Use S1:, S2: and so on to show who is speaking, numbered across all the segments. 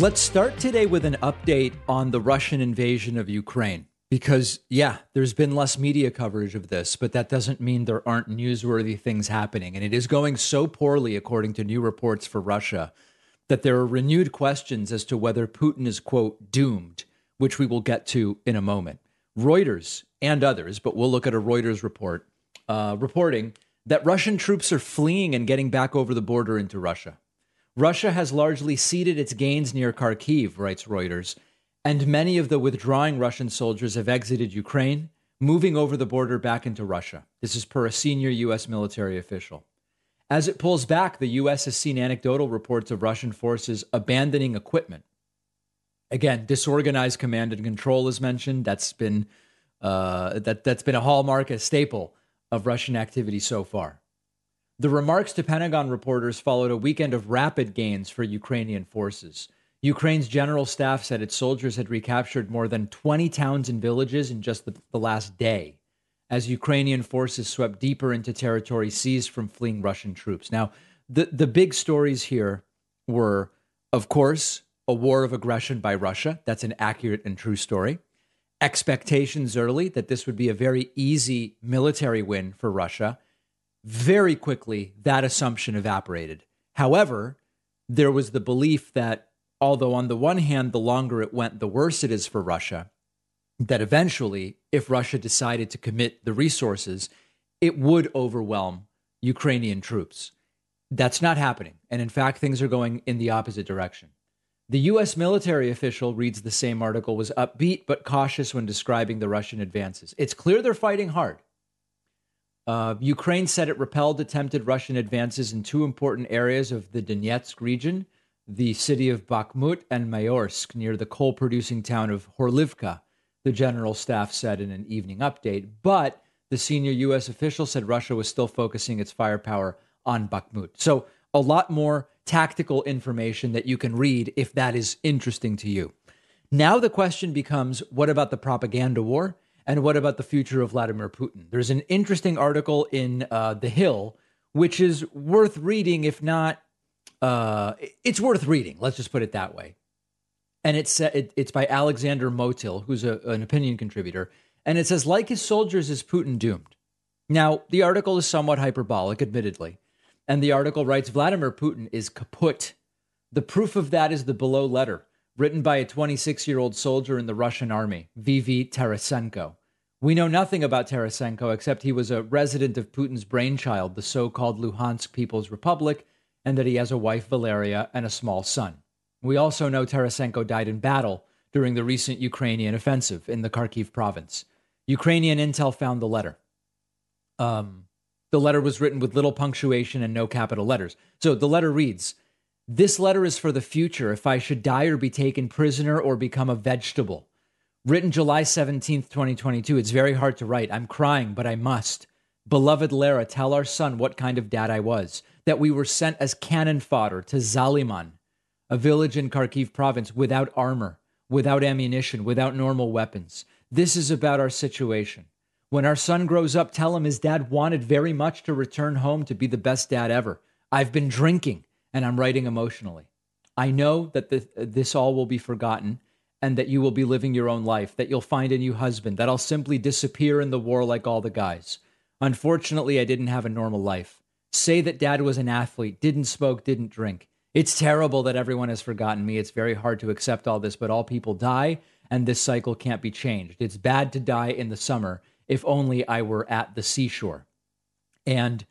S1: Let's start today with an update on the Russian invasion of Ukraine. Because, yeah, there's been less media coverage of this, but that doesn't mean there aren't newsworthy things happening. And it is going so poorly, according to new reports for Russia, that there are renewed questions as to whether Putin is, quote, doomed, which we will get to in a moment. Reuters and others, but we'll look at a Reuters report uh, reporting that Russian troops are fleeing and getting back over the border into Russia. Russia has largely ceded its gains near Kharkiv, writes Reuters, and many of the withdrawing Russian soldiers have exited Ukraine, moving over the border back into Russia. This is per a senior U.S. military official. As it pulls back, the U.S. has seen anecdotal reports of Russian forces abandoning equipment. Again, disorganized command and control is mentioned. That's been uh, that that's been a hallmark, a staple of Russian activity so far. The remarks to Pentagon reporters followed a weekend of rapid gains for Ukrainian forces. Ukraine's general staff said its soldiers had recaptured more than 20 towns and villages in just the, the, last day, as Ukrainian forces swept deeper into territory seized from fleeing Russian troops. Now, the, the big stories here were, of course, a war of aggression by Russia. That's an accurate and true story. Expectations early that this would be a very easy military win for Russia very quickly, that assumption evaporated. However, there was the belief that, although on the one hand, the longer it went, the worse it is for Russia, that eventually, if Russia decided to commit the resources, it would overwhelm Ukrainian troops. That's not happening. And in fact, things are going in the opposite direction. The U.S. military official reads the same article was upbeat but cautious when describing the Russian advances. It's clear they're fighting hard. Uh, Ukraine said it repelled attempted Russian advances in two important areas of the Donetsk region, the city of Bakhmut and Mayorsk, near the coal producing town of Horlivka, the general staff said in an evening update. But the senior U.S. official said Russia was still focusing its firepower on Bakhmut. So, a lot more tactical information that you can read if that is interesting to you. Now, the question becomes what about the propaganda war? And what about the future of Vladimir Putin? There's an interesting article in uh, The Hill, which is worth reading, if not, uh, it's worth reading. Let's just put it that way. And it's it, it's by Alexander Motyl, who's a, an opinion contributor, and it says, like his soldiers, is Putin doomed? Now, the article is somewhat hyperbolic, admittedly, and the article writes Vladimir Putin is kaput. The proof of that is the below letter, written by a 26 year old soldier in the Russian army, V.V. Tarasenko. We know nothing about Tarasenko except he was a resident of Putin's brainchild, the so called Luhansk People's Republic, and that he has a wife, Valeria, and a small son. We also know Tarasenko died in battle during the recent Ukrainian offensive in the Kharkiv province. Ukrainian intel found the letter. Um, the letter was written with little punctuation and no capital letters. So the letter reads This letter is for the future if I should die or be taken prisoner or become a vegetable. Written July 17th, 2022. It's very hard to write. I'm crying, but I must. Beloved Lara, tell our son what kind of dad I was, that we were sent as cannon fodder to Zaliman, a village in Kharkiv province, without armor, without ammunition, without normal weapons. This is about our situation. When our son grows up, tell him his dad wanted very much to return home to be the best dad ever. I've been drinking and I'm writing emotionally. I know that this all will be forgotten and that you will be living your own life, that you'll find a new husband, that I'll simply disappear in the war like all the guys. Unfortunately, I didn't have a normal life. Say that dad was an athlete, didn't smoke, didn't drink. It's terrible that everyone has forgotten me. It's very hard to accept all this, but all people die, and this cycle can't be changed. It's bad to die in the summer if only I were at the seashore. And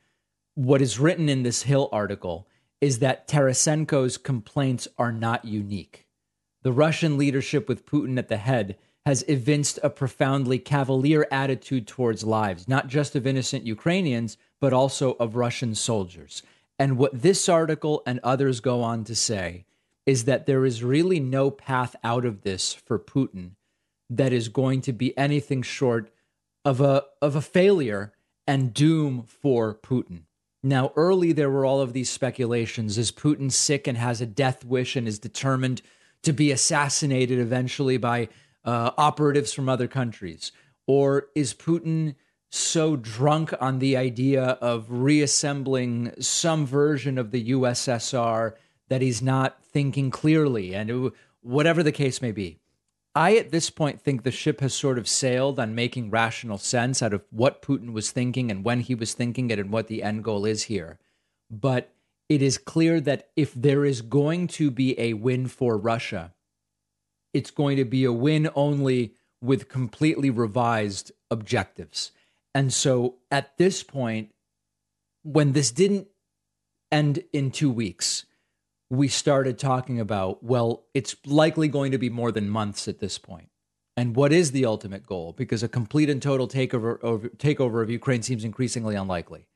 S1: what is written in this Hill article is that Tarasenko's complaints are not unique the Russian leadership with Putin at the head has evinced a profoundly cavalier attitude towards lives, not just of innocent Ukrainians, but also of Russian soldiers. And what this article and others go on to say is that there is really no path out of this for Putin that is going to be anything short of a of a failure and doom for Putin. Now, early there were all of these speculations: is Putin sick and has a death wish and is determined to be assassinated eventually by uh, operatives from other countries? Or is Putin so drunk on the idea of reassembling some version of the USSR that he's not thinking clearly, and whatever the case may be. I, at this point, think the ship has sort of sailed on making rational sense out of what Putin was thinking and when he was thinking it and what the end goal is here. But it is clear that if there is going to be a win for Russia, it's going to be a win only with completely revised objectives. And so at this point, when this didn't end in two weeks, we started talking about, well, it's likely going to be more than months at this point. And what is the ultimate goal? Because a complete and total takeover, over, takeover of Ukraine seems increasingly unlikely.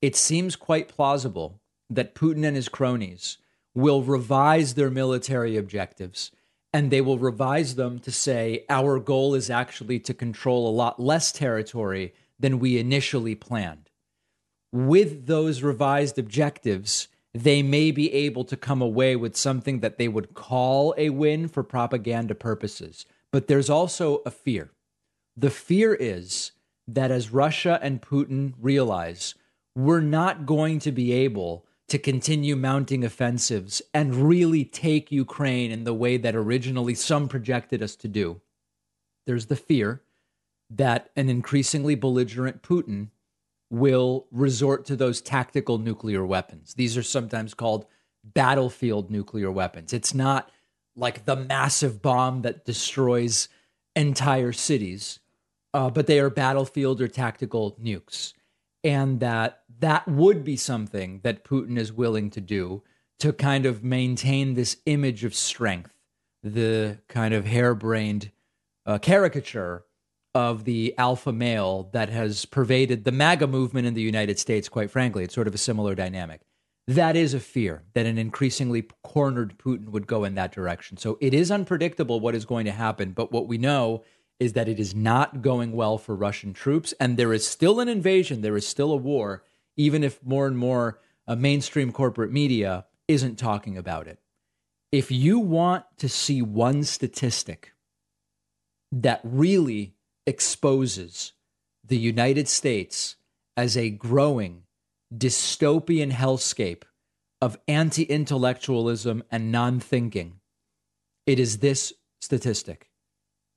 S1: It seems quite plausible that Putin and his cronies will revise their military objectives and they will revise them to say our goal is actually to control a lot less territory than we initially planned. With those revised objectives, they may be able to come away with something that they would call a win for propaganda purposes. But there's also a fear. The fear is that as Russia and Putin realize, we're not going to be able to continue mounting offensives and really take Ukraine in the way that originally some projected us to do. There's the fear that an increasingly belligerent Putin will resort to those tactical nuclear weapons. These are sometimes called battlefield nuclear weapons. It's not like the massive bomb that destroys entire cities, uh, but they are battlefield or tactical nukes. And that that would be something that Putin is willing to do to kind of maintain this image of strength, the kind of harebrained uh, caricature of the alpha male that has pervaded the MAGA movement in the United States, quite frankly. It's sort of a similar dynamic. That is a fear that an increasingly cornered Putin would go in that direction. So it is unpredictable what is going to happen. But what we know is that it is not going well for Russian troops. And there is still an invasion, there is still a war, even if more and more uh, mainstream corporate media isn't talking about it. If you want to see one statistic that really exposes the United States as a growing dystopian hellscape of anti intellectualism and non thinking, it is this statistic.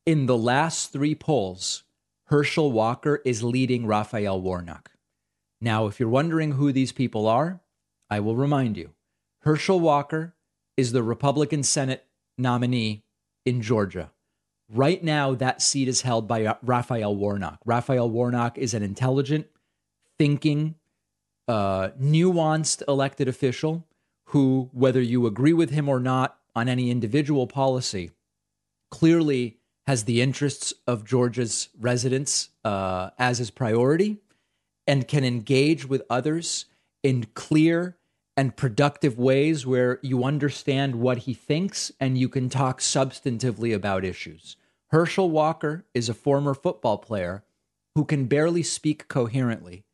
S1: In the last three polls, Herschel Walker is leading Raphael Warnock. Now, if you're wondering who these people are, I will remind you. Herschel Walker is the Republican Senate nominee in Georgia. Right now, that seat is held by uh, Raphael Warnock. Raphael Warnock is an intelligent, thinking, uh, nuanced elected official who, whether you agree with him or not on any individual policy, clearly has the interests of Georgia's residents uh, as his priority and can engage with others in clear and productive ways where you understand what he thinks and you can talk substantively about issues. Herschel Walker is a former football player who can barely speak coherently,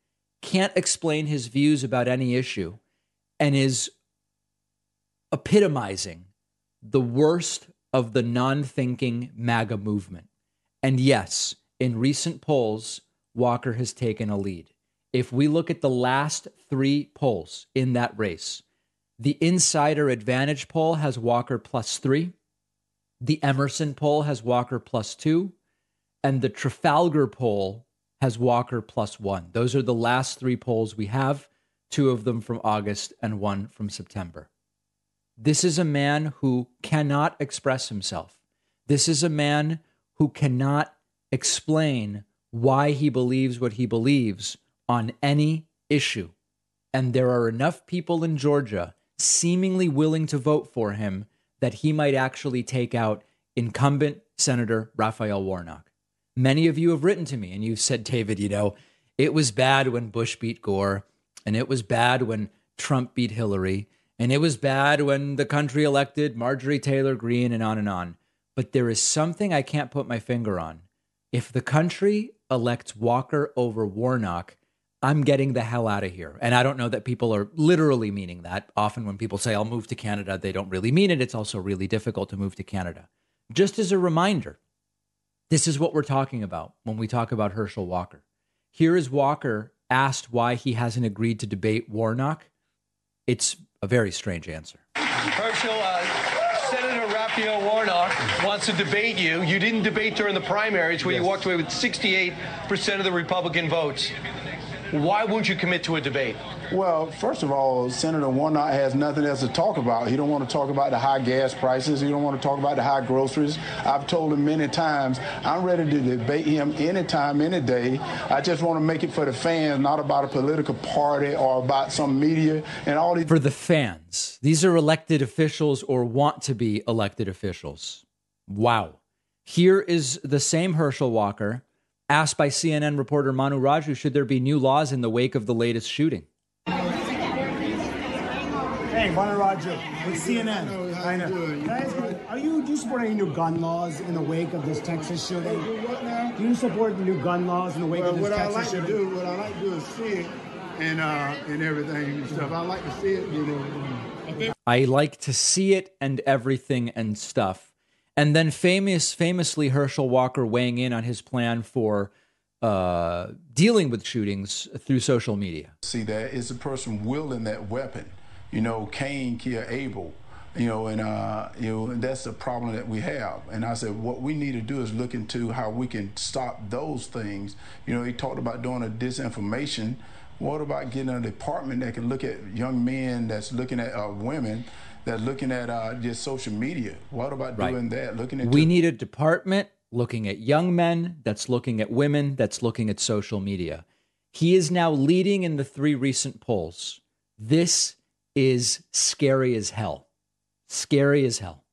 S1: can't explain his views about any issue, and is epitomizing the worst of the non thinking MAGA movement. And yes, in recent polls, Walker has taken a lead. If we look at the last three polls in that race, the Insider Advantage poll has Walker plus three. The Emerson poll has Walker plus two, and the Trafalgar poll has Walker plus one. Those are the last three polls we have, two of them from August and one from September. This is a man who cannot express himself. This is a man who cannot explain why he believes what he believes on any issue. And there are enough people in Georgia seemingly willing to vote for him that he might actually take out incumbent Senator Raphael Warnock. Many of you have written to me and you've said, David, you know, it was bad when Bush beat Gore, and it was bad when Trump beat Hillary, and it was bad when the country elected Marjorie Taylor Greene, and on and on. But there is something I can't put my finger on. If the country elects Walker over Warnock, I'm getting the hell out of here. And I don't know that people are literally meaning that. Often when people say, I'll move to Canada, they don't really mean it. It's also really difficult to move to Canada. Just as a reminder, this is what we're talking about when we talk about Herschel Walker. Here is Walker asked why he hasn't agreed to debate Warnock. It's a very strange answer.
S2: Herschel, uh, Senator Raphael Warnock wants to debate you. You didn't debate during the primaries where yes. you walked away with 68% of the Republican votes. Why won't you commit to a debate?
S3: Well, first of all, Senator Warnock has nothing else to talk about. He don't want to talk about the high gas prices. He don't want to talk about the high groceries. I've told him many times I'm ready to debate him anytime, any day. I just want to make it for the fans, not about a political party or about some media and all these.
S1: For the fans, these are elected officials or want to be elected officials. Wow. Here is the same Herschel Walker asked by CNN reporter Manu Raju should there be new laws in the wake of the latest shooting.
S4: Hey, Manu Raju with CNN. I know. Guys, are you do you support any new gun laws in the wake of this Texas shooting? Do you support new gun laws in the wake well, of this Texas
S3: like
S4: shooting?
S3: Do, what I like to do is see it and uh, and everything and stuff. I like to see it, you know.
S1: I like to see it and everything and stuff. And then famous, famously, Herschel Walker weighing in on his plan for uh, dealing with shootings through social media.
S3: See that is a person wielding that weapon you know, Cain killed Abel, you know, and uh, you know, and that's the problem that we have. And I said, what we need to do is look into how we can stop those things. You know, he talked about doing a disinformation. What about getting a department that can look at young men that's looking at uh, women that's looking at uh, just social media? What about right. doing that? Looking at
S1: we need a department looking at young men that's looking at women that's looking at social media. He is now leading in the three recent polls. This is scary as hell. Scary as hell.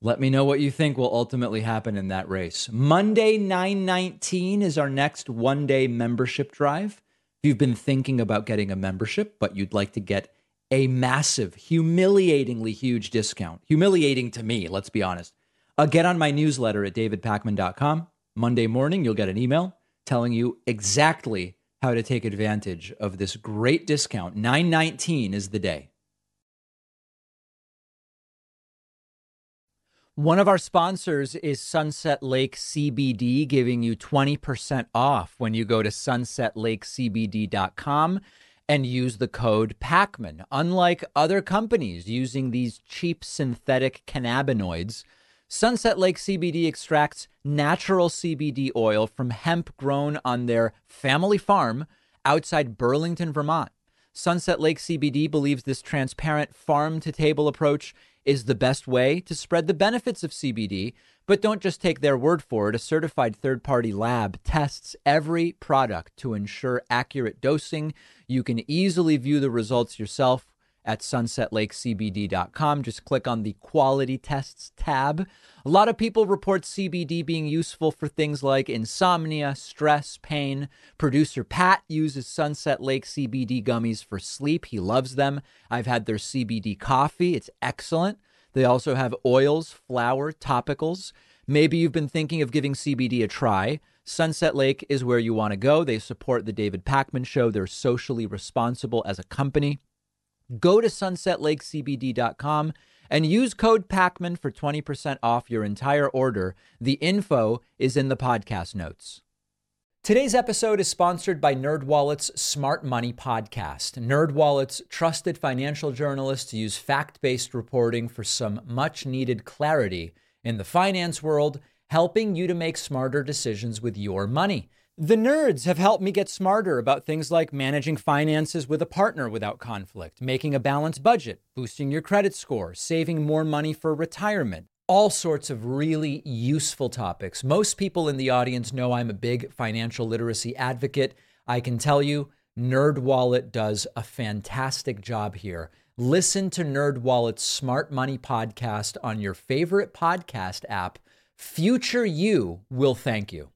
S1: Let me know what you think will ultimately happen in that race. Monday, 919 is our next one day membership drive. If you've been thinking about getting a membership, but you'd like to get a massive, humiliatingly huge discount, humiliating to me, let's be honest, uh, get on my newsletter at davidpakman.com. Monday morning, you'll get an email telling you exactly how to take advantage of this great discount. 919 is the day. One of our sponsors is Sunset Lake CBD, giving you 20% off when you go to sunsetlakecbd.com and use the code PAKMAN. Unlike other companies using these cheap synthetic cannabinoids, Sunset Lake CBD extracts natural CBD oil from hemp grown on their family farm outside Burlington, Vermont. Sunset Lake CBD believes this transparent farm to table approach is the best way to spread the benefits of CBD, but don't just take their word for it. A certified third party lab tests every product to ensure accurate dosing. You can easily view the results yourself at sunsetlakecbd.com. Just click on the quality tests tab. A lot of people report CBD being useful for things like insomnia, stress, pain. Producer Pat uses Sunset Lake CBD gummies for sleep. He loves them. I've had their CBD coffee, it's excellent. They also have oils, flour, topicals. Maybe you've been thinking of giving CBD a try. Sunset Lake is where you want to go. They support the David Pakman Show. They're socially responsible as a company. Go to sunsetlakecbd.com and use code PAKMAN for 20% off your entire order. The info is in the podcast notes. Today's episode is sponsored by NerdWallet's Smart Money podcast. NerdWallet's trusted financial journalists use fact-based reporting for some much-needed clarity in the finance world, helping you to make smarter decisions with your money. The nerds have helped me get smarter about things like managing finances with a partner without conflict, making a balanced budget, boosting your credit score, saving more money for retirement. All sorts of really useful topics. Most people in the audience know I'm a big financial literacy advocate. I can tell you, NerdWallet does a fantastic job here. Listen to NerdWallet's Smart Money podcast on your favorite podcast app. Future you will thank you.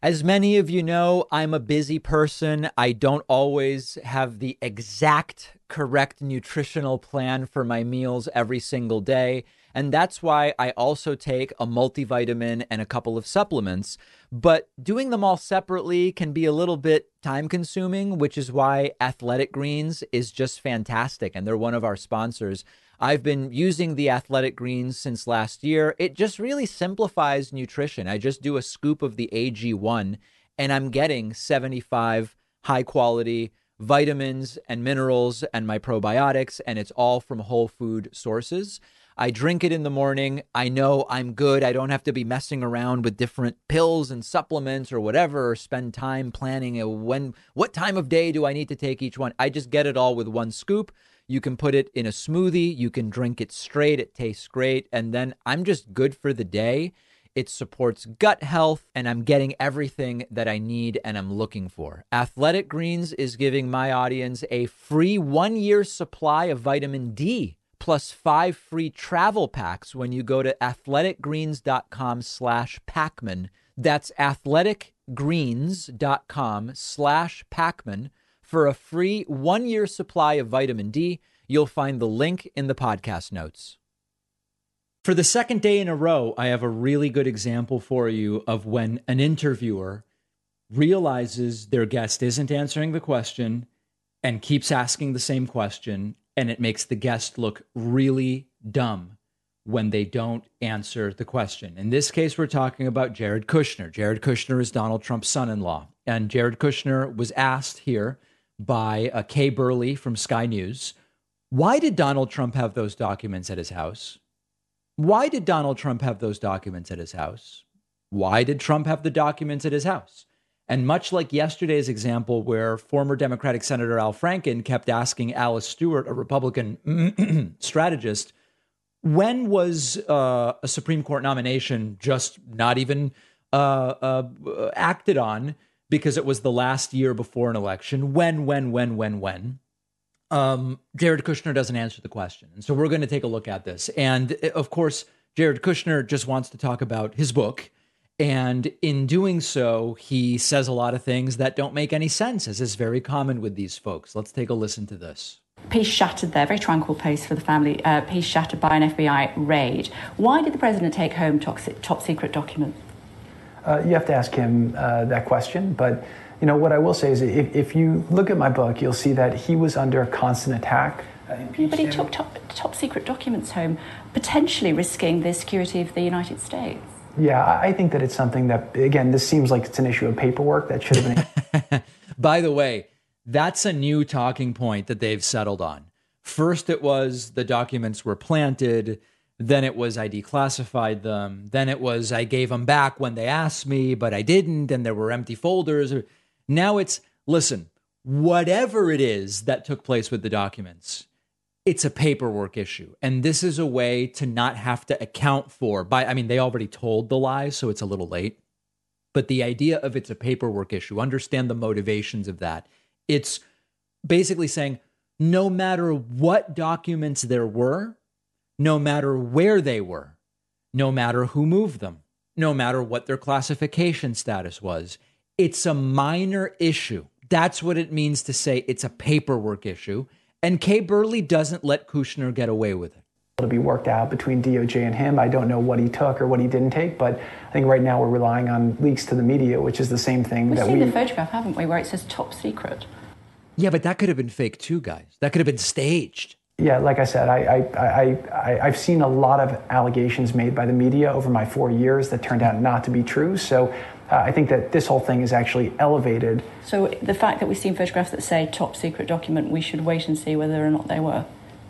S1: As many of you know, I'm a busy person. I don't always have the exact correct nutritional plan for my meals every single day. And that's why I also take a multivitamin and a couple of supplements. But doing them all separately can be a little bit time consuming, which is why Athletic Greens is just fantastic. And they're one of our sponsors. I've been using the athletic greens since last year. It just really simplifies nutrition. I just do a scoop of the AG1 and I'm getting 75 high quality vitamins and minerals and my probiotics, and it's all from whole food sources. I drink it in the morning. I know I'm good. I don't have to be messing around with different pills and supplements or whatever, or spend time planning uh, when what time of day do I need to take each one. I just get it all with one scoop. You can put it in a smoothie, you can drink it straight, it tastes great, and then I'm just good for the day. It supports gut health, and I'm getting everything that I need and I'm looking for. Athletic Greens is giving my audience a free one year supply of vitamin D plus five free travel packs when you go to athleticgreens.com slash Pakman. That's athleticgreens.com slash Pakman for a free one year supply of vitamin D. You'll find the link in the podcast notes. For the second day in a row, I have a really good example for you of when an interviewer realizes their guest isn't answering the question and keeps asking the same question and it makes the guest look really dumb when they don't answer the question. In this case, we're talking about Jared Kushner. Jared Kushner is Donald Trump's son in law. And Jared Kushner was asked here by uh, Kay Burley from Sky News why did Donald Trump have those documents at his house? Why did Donald Trump have those documents at his house? Why did Trump have the documents at his house? And much like yesterday's example, where former Democratic Senator Al Franken kept asking Alice Stewart, a Republican strategist, when was uh, a Supreme Court nomination just not even uh, uh, acted on because it was the last year before an election? When, when, when, when, when? Um, Jared Kushner doesn't answer the question. And so we're going to take a look at this. And of course, Jared Kushner just wants to talk about his book and in doing so, he says a lot of things that don't make any sense, as is very common with these folks. Let's take a listen to this.
S5: Peace shattered there, very tranquil place for the family. Uh, peace shattered by an FBI raid. Why did the president take home top, top secret documents?
S6: Uh, you have to ask him uh, that question. But you know what I will say is, if, if, you look at my book, you'll see that he was under constant attack.
S5: Uh, but he him. took top, top secret documents home, potentially risking the security of the United States.
S6: Yeah, I think that it's something that, again, this seems like it's an issue of paperwork that should have
S1: been. By the way, that's a new talking point that they've settled on. First, it was the documents were planted. Then it was I declassified them. Then it was I gave them back when they asked me, but I didn't. And there were empty folders. Now it's listen, whatever it is that took place with the documents, it's a paperwork issue. And this is a way to not have to account for by I mean they already told the lies, so it's a little late. But the idea of it's a paperwork issue, understand the motivations of that. It's basically saying no matter what documents there were, no matter where they were, no matter who moved them, no matter what their classification status was, it's a minor issue. That's what it means to say it's a paperwork issue. And Kay Burley doesn't let Kushner get away with it.
S6: To be worked out between DOJ and him. I don't know what he took or what he didn't take, but I think right now we're relying on leaks to the media, which is the same thing
S5: We've
S6: that
S5: seen
S6: we.
S5: the photograph, haven't we, where it says top secret?
S1: Yeah, but that could have been fake too, guys. That could have been staged.
S6: Yeah, like I said, I, I, I, I, have seen a lot of allegations made by the media over my four years that turned out not to be true. So uh, I think that this whole thing is actually elevated.
S5: So the fact that we've seen photographs that say top secret document, we should wait and see whether or not they were,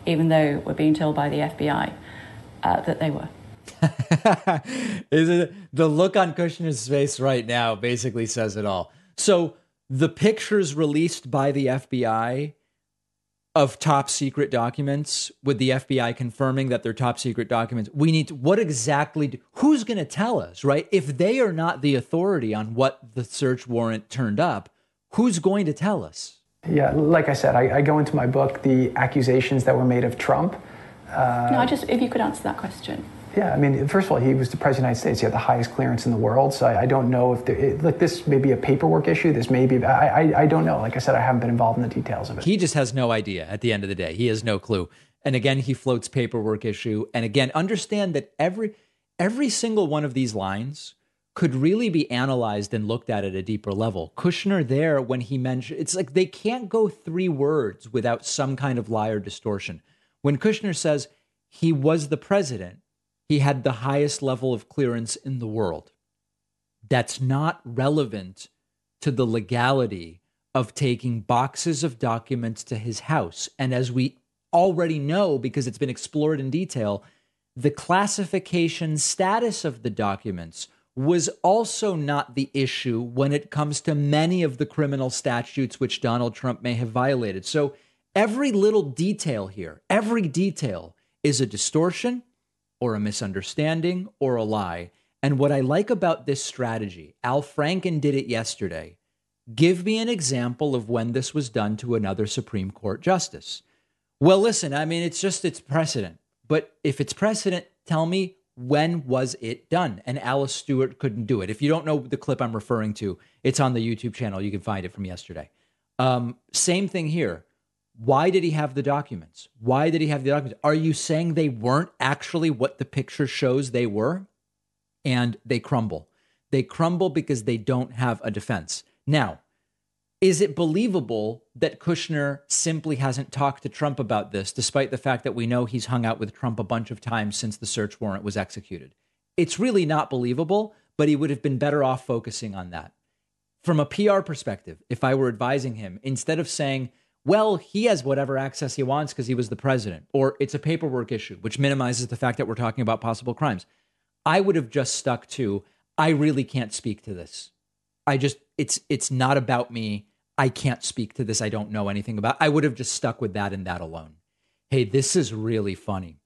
S5: even though we're being told by the FBI uh, that they were.
S1: is it the look on Kushner's face right now basically says it all. So the pictures released by the FBI of top secret documents with the FBI confirming that they're top secret documents. We need to, what exactly, do, who's going to tell us, right? If they are not the authority on what the search warrant turned up, who's going to tell us?
S6: Yeah, like I said, I, I go into my book the accusations that were made of Trump.
S5: Uh, no, I just, if you could answer that question.
S6: Yeah, I mean, first of all, he was the president of the United States. He had the highest clearance in the world. So I, I don't know if there, it, like this may be a paperwork issue. This may be. I, I, I don't know. Like I said, I haven't been involved in the details of it.
S1: He just has no idea. At the end of the day, he has no clue. And again, he floats paperwork issue. And again, understand that every every single one of these lines could really be analyzed and looked at at a deeper level. Kushner there when he mentioned it's like they can't go three words without some kind of lie or distortion. When Kushner says he was the president he had the highest level of clearance in the world. That's not relevant to the legality of taking boxes of documents to his house. And as we already know, because it's been explored in detail, the classification status of the documents was also not the issue when it comes to many of the criminal statutes which Donald Trump may have violated. So every little detail here, every detail is a distortion or a misunderstanding or a lie. And what I like about this strategy, Al Franken did it yesterday. Give me an example of when this was done to another Supreme Court justice. Well, listen, I mean, it's just it's precedent. But if it's precedent, tell me when was it done? And Alice Stewart couldn't do it. If you don't know the clip I'm referring to, it's on the YouTube channel. You can find it from yesterday. Um, same thing here. Why did he have the documents? Why did he have the documents? Are you saying they weren't actually what the picture shows they were? And they crumble. They crumble because they don't have a defense. Now, is it believable that Kushner simply hasn't talked to Trump about this, despite the fact that we know he's hung out with Trump a bunch of times since the search warrant was executed? It's really not believable, but he would have been better off focusing on that. From a PR perspective, if I were advising him, instead of saying, well, he has whatever access he wants because he was the president, or it's a paperwork issue, which minimizes the fact that we're talking about possible crimes, I would have just stuck to, I really can't speak to this. I just, it's, it's not about me. I can't speak to this. I don't know anything about. I would have just stuck with that and that alone. Hey, this is really funny.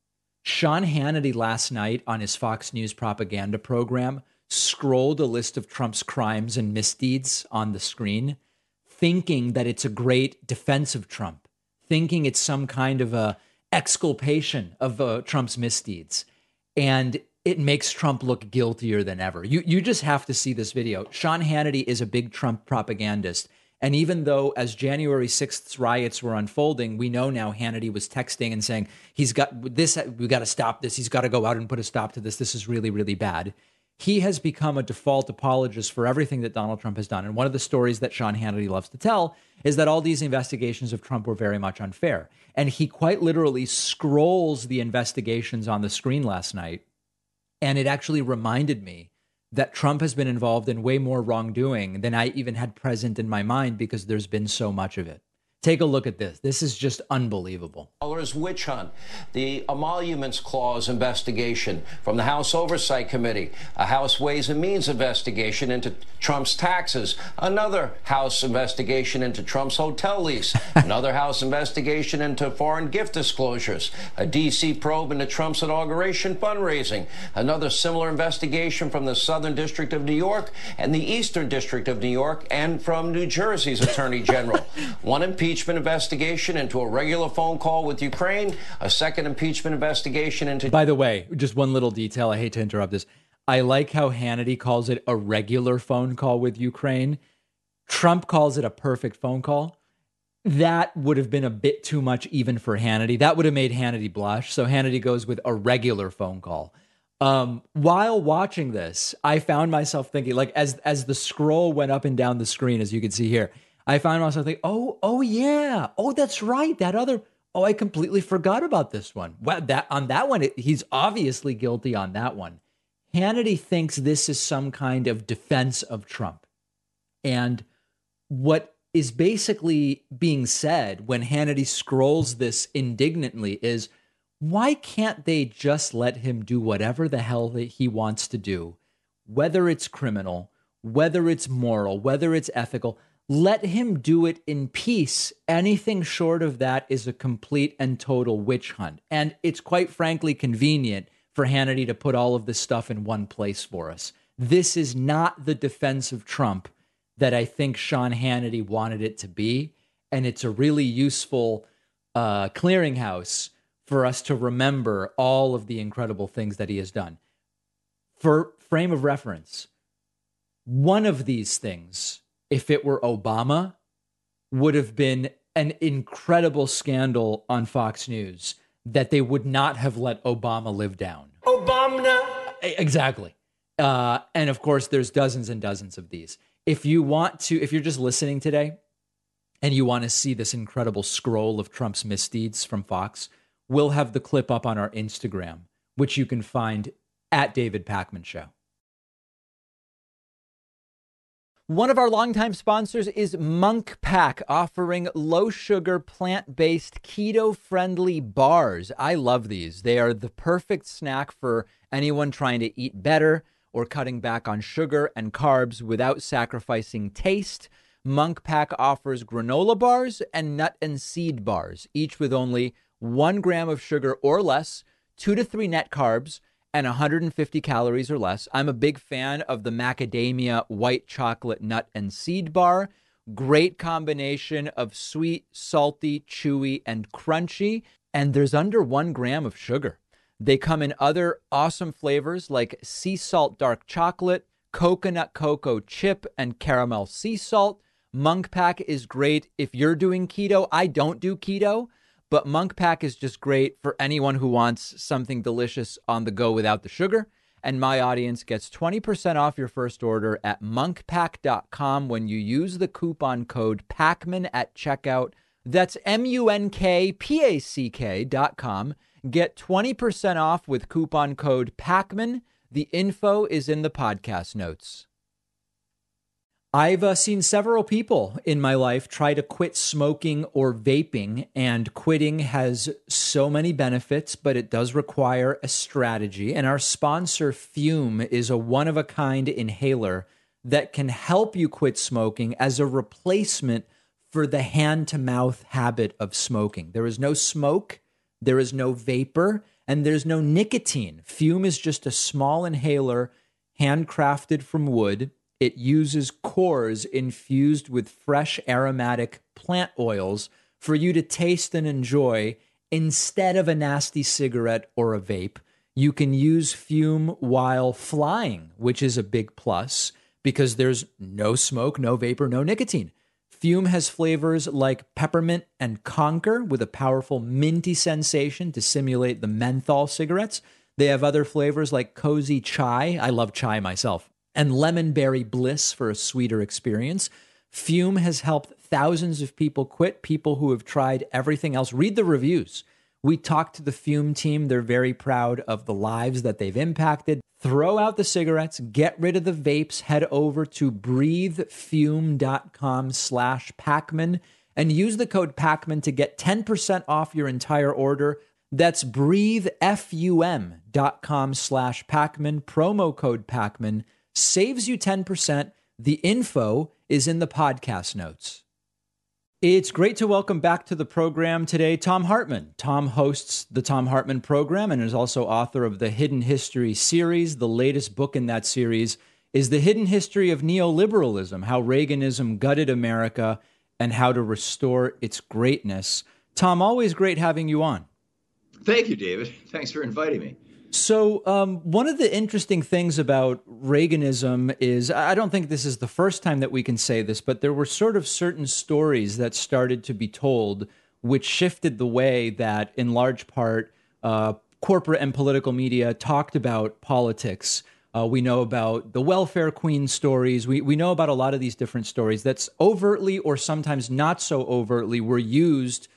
S1: Sean Hannity last night on his Fox News propaganda program scrolled a list of Trump's crimes and misdeeds on the screen, thinking that it's a great defense of Trump, thinking it's some kind of a exculpation of uh, Trump's misdeeds. And it makes Trump look guiltier than ever. You you just have to see this video. Sean Hannity is a big Trump propagandist and even though as January 6th riots were unfolding, we know now Hannity was texting and saying, he's got this, we got to stop this. He's got to go out and put a stop to this. This is really, really bad. He has become a default apologist for everything that Donald Trump has done. And one of the stories that Sean Hannity loves to tell is that all these investigations of Trump were very much unfair. And he quite literally scrolls the investigations on the screen last night. And it actually reminded me that Trump has been involved in way more wrongdoing than I even had present in my mind because there's been so much of it. Take a look at this. This is just unbelievable.
S7: Witch hunt, the emoluments clause investigation from the House Oversight Committee, a House Ways and Means investigation into Trump's taxes, another House investigation into Trump's hotel lease, another House investigation into foreign gift disclosures, a D.C. probe into Trump's inauguration fundraising, another similar investigation from the Southern District of New York and the Eastern District of New York and from New Jersey's Attorney General. One impeachment impeachment investigation into a regular phone call with Ukraine, a second impeachment investigation into.
S1: By the way, just one little detail. I hate to interrupt this. I like how Hannity calls it a regular phone call with Ukraine. Trump calls it a perfect phone call. That would have been a bit too much even for Hannity. That would have made Hannity blush. So Hannity goes with a regular phone call. Um, while watching this, I found myself thinking, like as as the scroll went up and down the screen, as you can see here, I found myself thinking, oh, oh yeah, oh that's right, that other. Oh, I completely forgot about this one. Well, that on that one, it, he's obviously guilty on that one. Hannity thinks this is some kind of defense of Trump, and what is basically being said when Hannity scrolls this indignantly is, why can't they just let him do whatever the hell he wants to do, whether it's criminal, whether it's moral, whether it's ethical? Let him do it in peace. Anything short of that is a complete and total witch hunt. And it's quite frankly convenient for Hannity to put all of this stuff in one place for us. This is not the defense of Trump that I think Sean Hannity wanted it to be. And it's a really useful uh, clearinghouse for us to remember all of the incredible things that he has done. For frame of reference, one of these things if it were Obama, would have been an incredible scandal on Fox News that they would not have let Obama live down.
S7: Obama.
S1: Exactly. Uh, and of course, there's dozens and dozens of these. If you want to, if you're just listening today and you want to see this incredible scroll of Trump's misdeeds from Fox, we'll have the clip up on our Instagram, which you can find at David Pakman Show. One of our longtime sponsors is Munk Pack, offering low sugar, plant based, keto friendly bars. I love these. They are the perfect snack for anyone trying to eat better or cutting back on sugar and carbs without sacrificing taste. Munk Pack offers granola bars and nut and seed bars, each with only one gram of sugar or less, two to three net carbs and 150 calories or less. I'm a big fan of the macadamia white chocolate nut and seed bar. Great combination of sweet, salty, chewy, and crunchy. And there's under one gram of sugar. They come in other awesome flavors like sea salt dark chocolate, coconut cocoa chip, and caramel sea salt. Munk Pack is great if you're doing keto. I don't do keto. But Munk Pack is just great for anyone who wants something delicious on the go without the sugar. And my audience gets 20% off your first order at munkpack.com when you use the coupon code PAKMAN at checkout. That's M U N K P A C K.com. Get 20% off with coupon code PAKMAN. The info is in the podcast notes. I've uh, seen several people in my life try to quit smoking or vaping, and quitting has so many benefits, but it does require a strategy. And our sponsor, Fume, is a one of a kind inhaler that can help you quit smoking as a replacement for the hand to mouth habit of smoking. There is no smoke, there is no vapor, and there's no nicotine. Fume is just a small inhaler handcrafted from wood it uses cores infused with fresh aromatic plant oils for you to taste and enjoy instead of a nasty cigarette or a vape. You can use fume while flying, which is a big plus because there's no smoke, no vapor, no nicotine. Fume has flavors like peppermint and conker with a powerful minty sensation to simulate the menthol cigarettes. They have other flavors like cozy chai. I love chai myself and lemon berry bliss for a sweeter experience. Fume has helped thousands of people quit, people who have tried everything else. Read the reviews. We talked to the Fume team. They're very proud of the lives that they've impacted. Throw out the cigarettes, get rid of the vapes, head over to breathefume.com slash Pakman and use the code Pakman to get 10% off your entire order. That's breathefume.com slash Pakman, promo code Pakman saves you 10%. The info is in the podcast notes. It's great to welcome back to the program today Thom Hartmann. Thom hosts the Thom Hartmann program and is also author of the Hidden History series. The latest book in that series is The Hidden History of Neoliberalism How Reaganism Gutted America and How to Restore Its Greatness. Thom, always great having you on.
S8: Thank you, David. Thanks for inviting me.
S1: So, um, one of the interesting things about Reaganism is I don't think this is the first time that we can say this, but there were sort of certain stories that started to be told which shifted the way that, in large part, uh, corporate and political media talked about politics. Uh, we know about the welfare queen stories. We, we know about a lot of these different stories that's overtly or sometimes not so overtly were used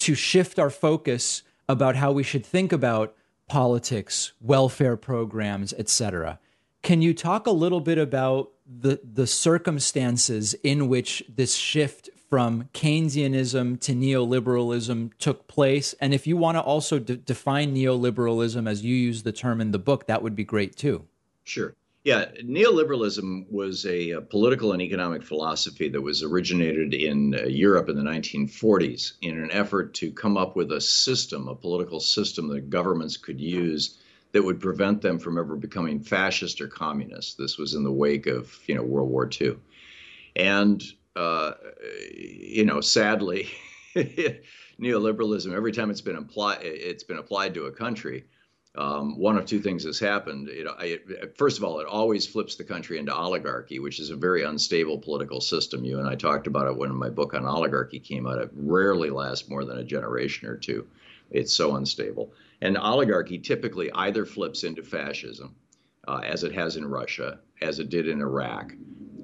S1: to shift our focus about how we should think about politics, welfare programs, etc. Can you talk a little bit about the the circumstances in which this shift from Keynesianism to neoliberalism took place? And if you want to also de- define neoliberalism as you use the term in the book, that would be great too.
S8: Sure. Yeah, neoliberalism was a, a, political and economic philosophy that was originated in uh, Europe in the 1940s in an effort to come up with a system, a political system that governments could use that would prevent them from ever becoming fascist or communist. This was in the wake of you know World War II, and uh, you know sadly, neoliberalism every time it's been applied it's been applied to a country um, one of two things has happened. It, I, first of all, it always flips the country into oligarchy, which is a very unstable political system. You and I talked about it when my book on oligarchy came out. It rarely lasts more than a generation or two. It's so unstable. And oligarchy typically either flips into fascism, uh, as it has in Russia, as it did in Iraq,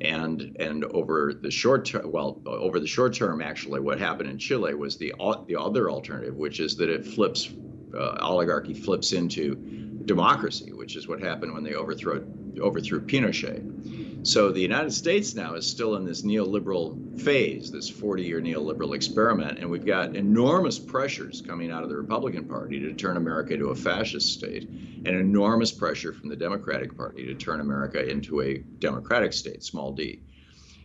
S8: and and over the short term, well, over the short term, actually, what happened in Chile was the the other alternative, which is that it flips uh, oligarchy flips into democracy, which is what happened when they overthrew overthrew Pinochet. So the United States now is still in this neoliberal phase, this 40 year neoliberal experiment, and we've got enormous pressures coming out of the Republican Party to turn America into a fascist state, and enormous pressure from the Democratic Party to turn America into a democratic state, small d,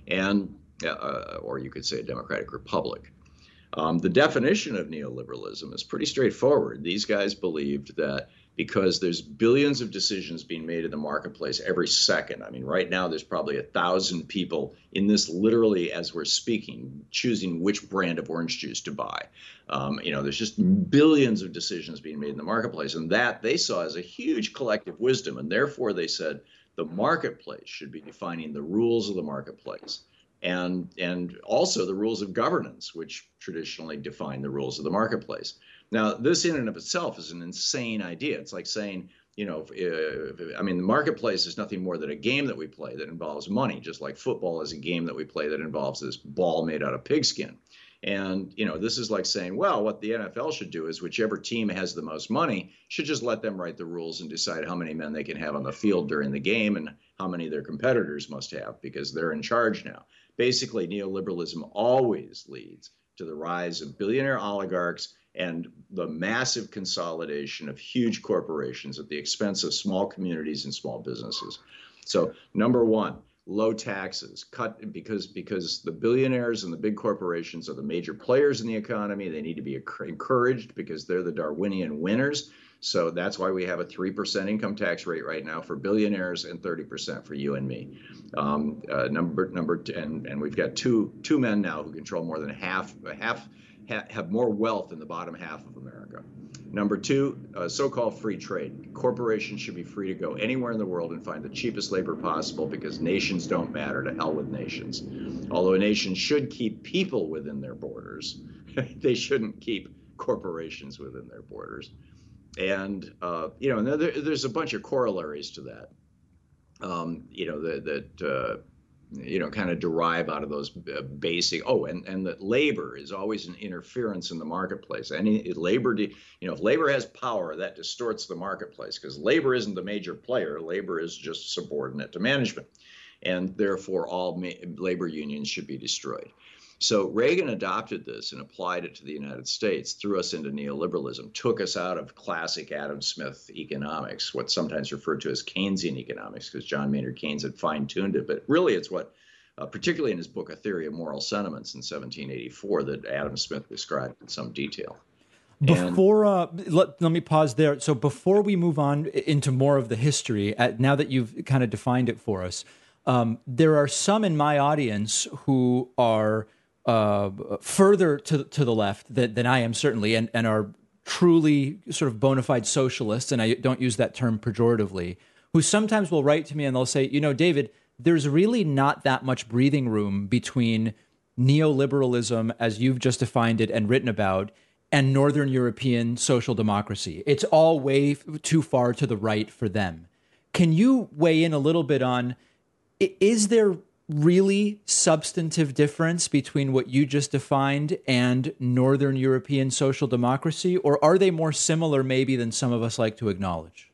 S8: and uh, or you could say a democratic republic. Um, the definition of neoliberalism is pretty straightforward. These guys believed that because there's billions of decisions being made in the marketplace every second. I mean, right now there's probably a thousand people in this literally as we're speaking, choosing which brand of orange juice to buy. Um, you know, there's just billions of decisions being made in the marketplace, and that they saw as a huge collective wisdom, and therefore they said the marketplace should be defining the rules of the marketplace and and also the rules of governance, which traditionally define the rules of the marketplace. Now, this in and of itself is an insane idea. It's like saying, you know, I mean, the marketplace is nothing more than a game that we play that involves money, just like football is a game that we play that involves this ball made out of pigskin. And, you know, this is like saying, well, what the NFL should do is whichever team has the most money should just let them write the rules and decide how many men they can have on the field during the game and how many their competitors must have because they're in charge now. Basically, neoliberalism always leads to the rise of billionaire oligarchs and the massive consolidation of huge corporations at the expense of small communities and small businesses. So, number one, low taxes. Cut because because the billionaires and the big corporations are the major players in the economy. They need to be encouraged because they're the darwinian winners so that's why we have a 3% income tax rate right now for billionaires and 30% for you and me um, uh, number number and and we've got two two men now who control more than half half ha- have more wealth in the bottom half of America. Number two, uh, so called free trade. Corporations should be free to go anywhere in the world and find the cheapest labor possible because nations don't matter. To hell with nations. Although a nation should keep people within their borders, they shouldn't keep corporations within their borders. And, uh, you know, there, there's a bunch of corollaries to that. Um, you know, that, that uh, you know, kind of derive out of those uh, basic. Oh, and and that labor is always an interference in the marketplace. Any labor, you know, if labor has power, that distorts the marketplace because labor isn't the major player. Labor is just subordinate to management, and therefore all ma- labor unions should be destroyed. So Reagan adopted this and applied it to the United States, threw us into neoliberalism, took us out of classic Adam Smith economics, what's sometimes referred to as Keynesian economics, because John Maynard Keynes had fine tuned it. But really, it's what, uh, particularly in his book, A Theory of Moral Sentiments in 1784, that Adam Smith described in some detail.
S1: Before uh, let, let me pause there. So before we move on into more of the history, at, now that you've kind of defined it for us, um, there are some in my audience who are uh, further to to the left than, than I am certainly, and and are truly sort of bona fide socialists, and I don't use that term pejoratively, who sometimes will write to me and they'll say, you know, David, there's really not that much breathing room between neoliberalism, as you've just defined it and written about, and Northern European social democracy. It's all way too far to the right for them. Can you weigh in a little bit on is there really substantive difference between what you just defined and Northern European social democracy, or are they more similar maybe than some of us like to acknowledge?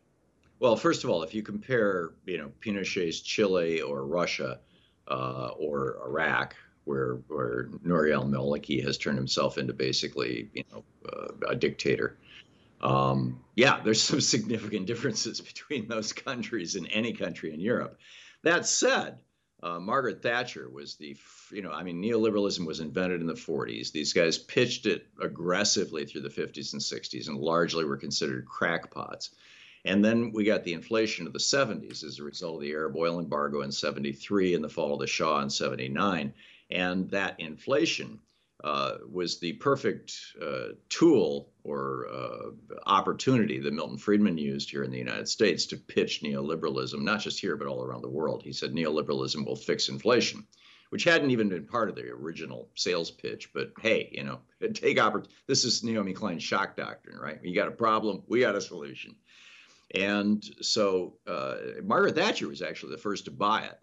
S8: Well, first of all, if you compare, you know, Pinochet's Chile or Russia uh, or Iraq, where where Nouri al-Maliki has turned himself into basically, you know, uh, a dictator. Um, yeah, there's some significant differences between those countries and any country in Europe. That said, uh, Margaret Thatcher was the, you know, I mean, neoliberalism was invented in the 40s. These guys pitched it aggressively through the 50s and 60s and largely were considered crackpots. And then we got the inflation of the 70s as a result of the Arab oil embargo in 73 and the fall of the Shah in 79. And that inflation uh, was the perfect uh, tool or uh, opportunity that Milton Friedman used here in the United States to pitch neoliberalism, not just here, but all around the world. He said neoliberalism will fix inflation, which hadn't even been part of the original sales pitch. But hey, you know, take oppor- This is Naomi Klein's shock doctrine, right? You got a problem, we got a solution. And so uh, Margaret Thatcher was actually the first to buy it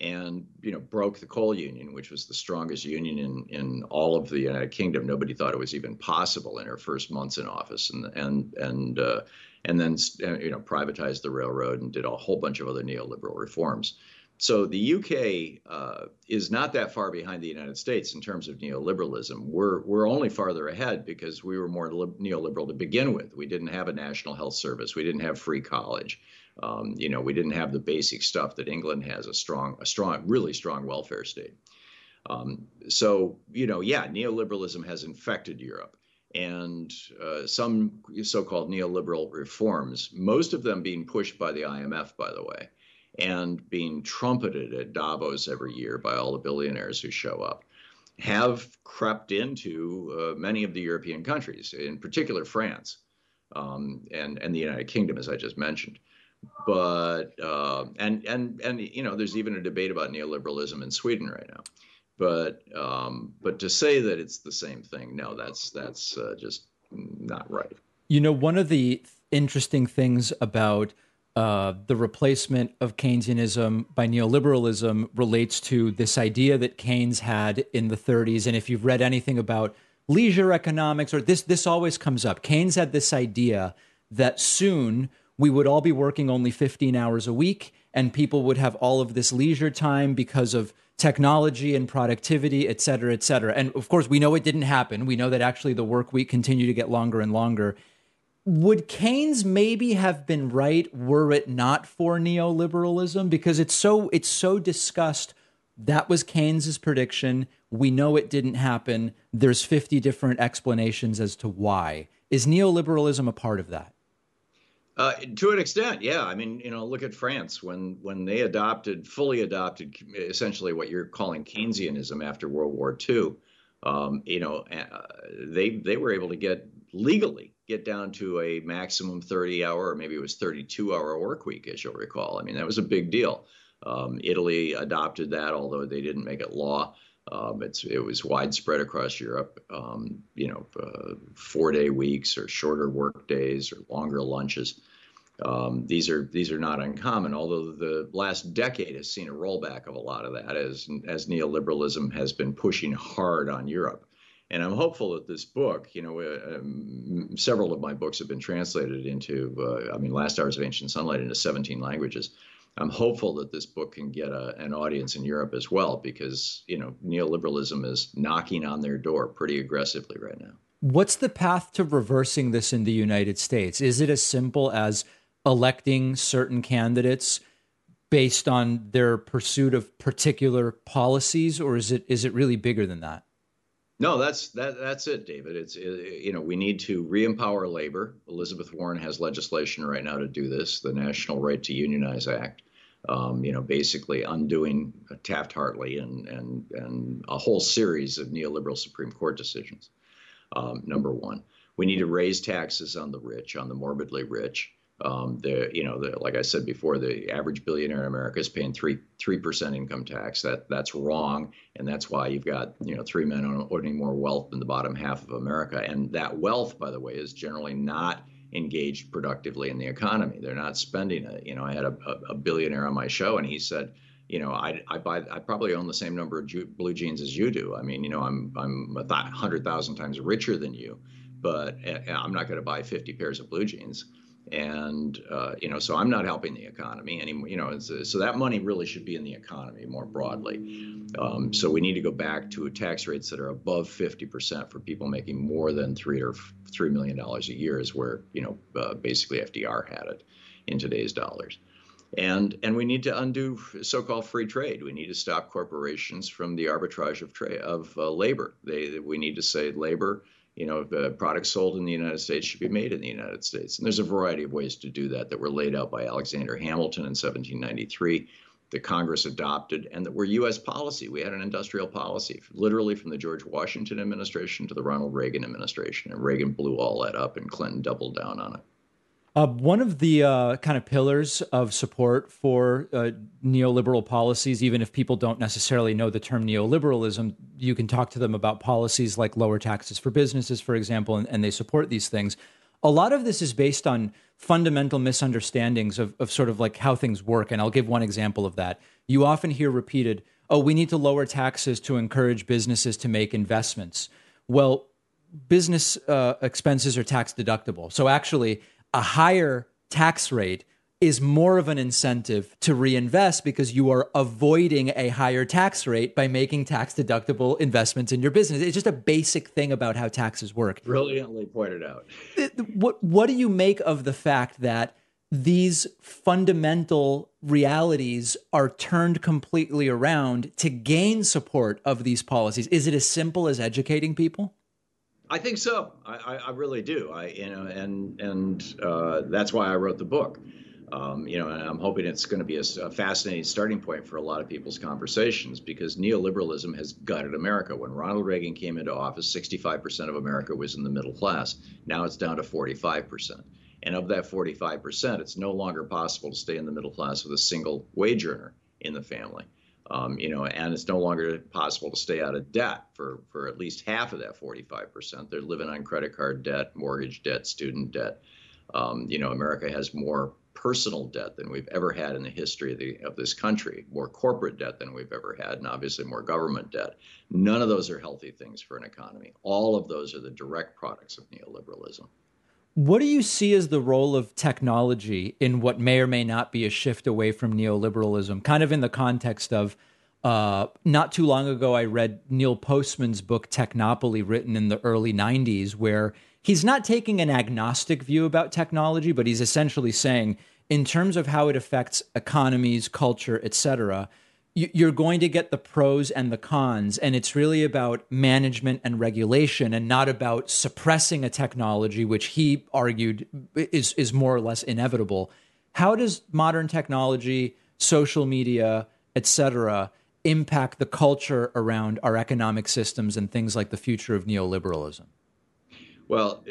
S8: and you know broke the coal union, which was the strongest union in in all of the United Kingdom. Nobody thought it was even possible in her first months in office, and and and uh, and then uh, you know privatized the railroad and did a whole bunch of other neoliberal reforms. so the UK uh, is not that far behind the United States in terms of neoliberalism. We're we're only farther ahead because we were more neoliberal to begin with. We didn't have a national health service. We didn't have free college. Um, you know, we didn't have the basic stuff that England has a strong, a strong, really strong welfare state. Um, so you know, yeah, neoliberalism has infected Europe and uh, some so-called neoliberal reforms, most of them being pushed by the IMF, by the way and being trumpeted at Davos every year by all the billionaires who show up, have crept into uh, many of the European countries, in particular France um, and and the United Kingdom, as I just mentioned. But uh, and and and you know, there's even a debate about neoliberalism in Sweden right now. But um, but to say that it's the same thing, no, that's that's uh, just not right.
S1: You know, one of the interesting things about uh, the replacement of Keynesianism by neoliberalism relates to this idea that Keynes had in the 30s. And if you've read anything about leisure economics, or this, this always comes up. Keynes had this idea that soon we would all be working only 15 hours a week, and people would have all of this leisure time because of technology and productivity, et cetera, et cetera. And of course, we know it didn't happen. We know that actually the work week continued to get longer and longer would Keynes maybe have been right were it not for neoliberalism? Because it's so it's so discussed. That was Keynes's prediction. We know it didn't happen. There's 50 different explanations as to why. Is neoliberalism a part of that?
S8: Uh, to an extent, yeah. I mean, you know, look at France when when they adopted, fully adopted, essentially what you're calling Keynesianism after World War II. Um, you know, uh, they they were able to get legally get down to a maximum 30 hour or maybe it was 32 hour work week as you'll recall i mean that was a big deal um, italy adopted that although they didn't make it law um, it was widespread across europe um, you know uh, four day weeks or shorter work days or longer lunches um, these are these are not uncommon although the last decade has seen a rollback of a lot of that as as neoliberalism has been pushing hard on europe and I'm hopeful that this book, you know, uh, um, several of my books have been translated into, uh, I mean, Last Hours of Ancient Sunlight into 17 languages. I'm hopeful that this book can get a, an audience in Europe as well, because you know neoliberalism is knocking on their door pretty aggressively right now.
S1: What's the path to reversing this in the United States? Is it as simple as electing certain candidates based on their pursuit of particular policies, or is it is it really bigger than that?
S8: No, that's that that's it, David. It's it, you know we need to re-empower labor. Elizabeth Warren has legislation right now to do this, the National Right to Unionize Act. Um, you know, basically undoing Taft-Hartley and and and a whole series of neoliberal Supreme Court decisions. Um, number one, we need to raise taxes on the rich, on the morbidly rich. Um, the you know the, like I said before, the average billionaire in America is paying three three percent income tax. That that's wrong, and that's why you've got you know three men owning more wealth than the bottom half of America. And that wealth, by the way, is generally not engaged productively in the economy. They're not spending it. You know, I had a, a billionaire on my show, and he said, you know, I, I buy I probably own the same number of blue jeans as you do. I mean, you know, I'm I'm a hundred thousand times richer than you, but eh, I'm not going to buy 50 pairs of blue jeans and uh, you know so i'm not helping the economy anymore you know so that money really should be in the economy more broadly um, so we need to go back to tax rates that are above 50% for people making more than three or three million dollars a year is where you know uh, basically fdr had it in today's dollars and and we need to undo so-called free trade. We need to stop corporations from the arbitrage of trade of uh, labor. They we need to say labor you know, the products sold in the United States should be made in the United States. And there's a variety of ways to do that that were laid out by Alexander Hamilton in 1793 that Congress adopted and that were U.S. policy. We had an industrial policy, literally from the George Washington administration to the Ronald Reagan administration. And Reagan blew all that up, and Clinton doubled down on it.
S1: Uh, one of the uh, kind of pillars of support for uh, neoliberal policies, even if people don't necessarily know the term neoliberalism, you can talk to them about policies like lower taxes for businesses, for example, and, and they support these things. A lot of this is based on fundamental misunderstandings of, of sort of like how things work. And I'll give one example of that. You often hear repeated, oh, we need to lower taxes to encourage businesses to make investments. Well, business uh, expenses are tax deductible. So actually, a higher tax rate is more of an incentive to reinvest because you are avoiding a higher tax rate by making tax deductible investments in your business. It's just a basic thing about how taxes work.
S8: Brilliantly pointed out.
S1: What what do you make of the fact that these fundamental realities are turned completely around to gain support of these policies? Is it as simple as educating people?
S8: I think so. I, I, really do. I, you know, and and uh, that's why I wrote the book. Um, you know, and I'm hoping it's going to be a, a, fascinating starting point for a lot of people's conversations because neoliberalism has gutted America. When Ronald Reagan came into office, 65% of America was in the middle class. Now it's down to 45%. And of that 45%, it's no longer possible to stay in the middle class with a single wage earner in the family. Um, you know, and it's no longer possible to stay out of debt for, for at least half of that 45%. They're living on credit card debt, mortgage debt, student debt. Um, you know, America has more personal debt than we've ever had in the history of, the, of this country, more corporate debt than we've ever had, and obviously more government debt. None of those are healthy things for an economy. All of those are the direct products of neoliberalism.
S1: What do you see as the role of technology in what may or may not be a shift away from neoliberalism? Kind of in the context of uh, not too long ago, I read Neil Postman's book, Technopoly, written in the early 90s, where he's not taking an agnostic view about technology, but he's essentially saying, in terms of how it affects economies, culture, etc., you're going to get the pros and the cons, and it's really about management and regulation, and not about suppressing a technology, which he argued is is more or less inevitable. How does modern technology, social media, etc., impact the culture around our economic systems and things like the future of neoliberalism?
S8: Well,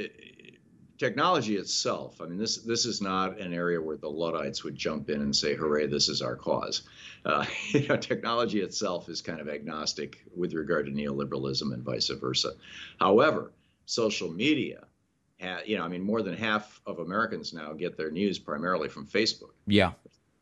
S8: technology itself, I mean, this this is not an area where the Luddites would jump in and say, "Hooray, this is our cause." Uh, you know, technology itself is kind of agnostic with regard to neoliberalism and vice versa. However, social media, ha- you know, I mean, more than half of Americans now get their news primarily from Facebook.
S1: Yeah,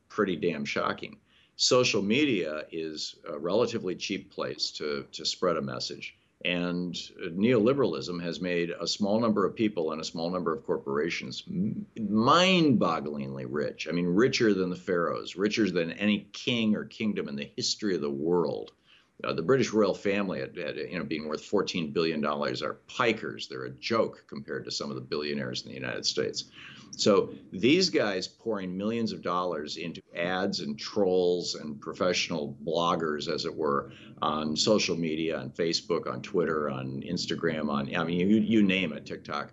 S8: pretty damn shocking. Social media is a relatively cheap place to to spread a message and neoliberalism has made a small number of people and a small number of corporations mind bogglingly rich. I mean, richer than the pharaohs, richer than any king or kingdom in the history of the world. Uh, the British royal family, at, at, you know, being worth 14 billion dollars, are pikers. They're a joke compared to some of the billionaires in the United States. So these guys pouring millions of dollars into ads and trolls and professional bloggers, as it were, on social media, on Facebook, on Twitter, on Instagram, on I mean, you, you name it, TikTok.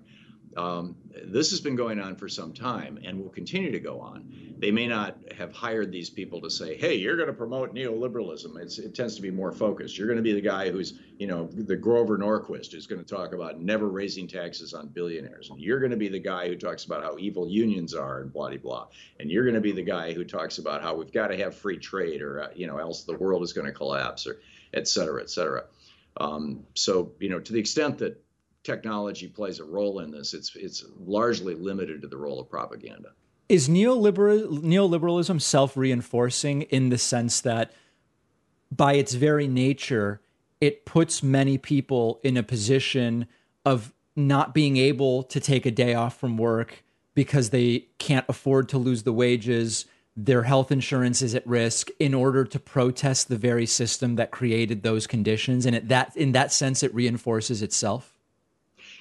S8: Um, this has been going on for some time and will continue to go on. They may not have hired these people to say, "Hey, you're going to promote neoliberalism." It's, it tends to be more focused. You're going to be the guy who's, you know, the Grover Norquist who's going to talk about never raising taxes on billionaires, and you're going to be the guy who talks about how evil unions are and blah blah blah, and you're going to be the guy who talks about how we've got to have free trade or uh, you know else the world is going to collapse or et cetera, et cetera. Um, so you know, to the extent that technology plays a role in this. It's it's largely limited to the role of propaganda.
S1: Is neoliberal, neoliberalism self reinforcing in the sense that, by its very nature, it puts many people in a position of not being able to take a day off from work because they can't afford to lose the wages. Their health insurance is at risk in order to protest the very system that created those conditions. And it, that, in that sense, it reinforces itself.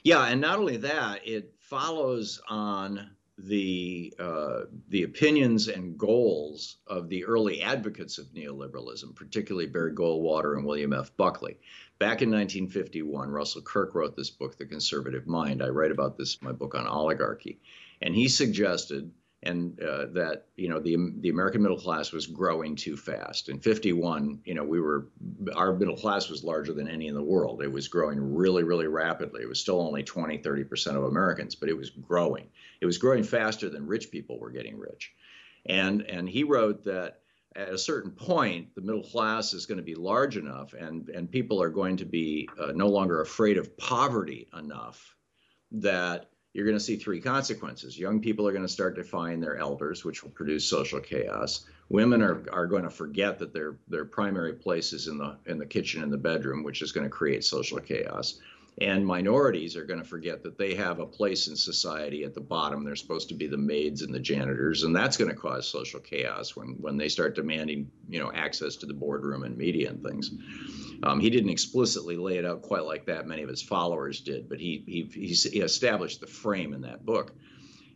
S8: Yeah, and not only that, it follows on the uh, the opinions and goals of the early advocates of neoliberalism, particularly Barry Goldwater and William F. Buckley. Back in 1951, Russell Kirk wrote this book, The Conservative Mind. I write about this in my book on oligarchy, and he suggested and uh, that you know the the American middle class was growing too fast. In 51, you know, we were our middle class was larger than any in the world. It was growing really really rapidly. It was still only 20 30% of Americans, but it was growing. It was growing faster than rich people were getting rich. And and he wrote that at a certain point, the middle class is going to be large enough, and and people are going to be uh, no longer afraid of poverty enough that you're going to see three consequences. Young people are going to start defying their elders, which will produce social chaos. Women are, are going to forget that their their primary place is in the in the kitchen and the bedroom, which is going to create social chaos. And minorities are going to forget that they have a place in society at the bottom. They're supposed to be the maids and the janitors, and that's going to cause social chaos when when they start demanding, you know, access to the boardroom and media and things. Um, he didn't explicitly lay it out quite like that. Many of his followers did, but he he he established the frame in that book.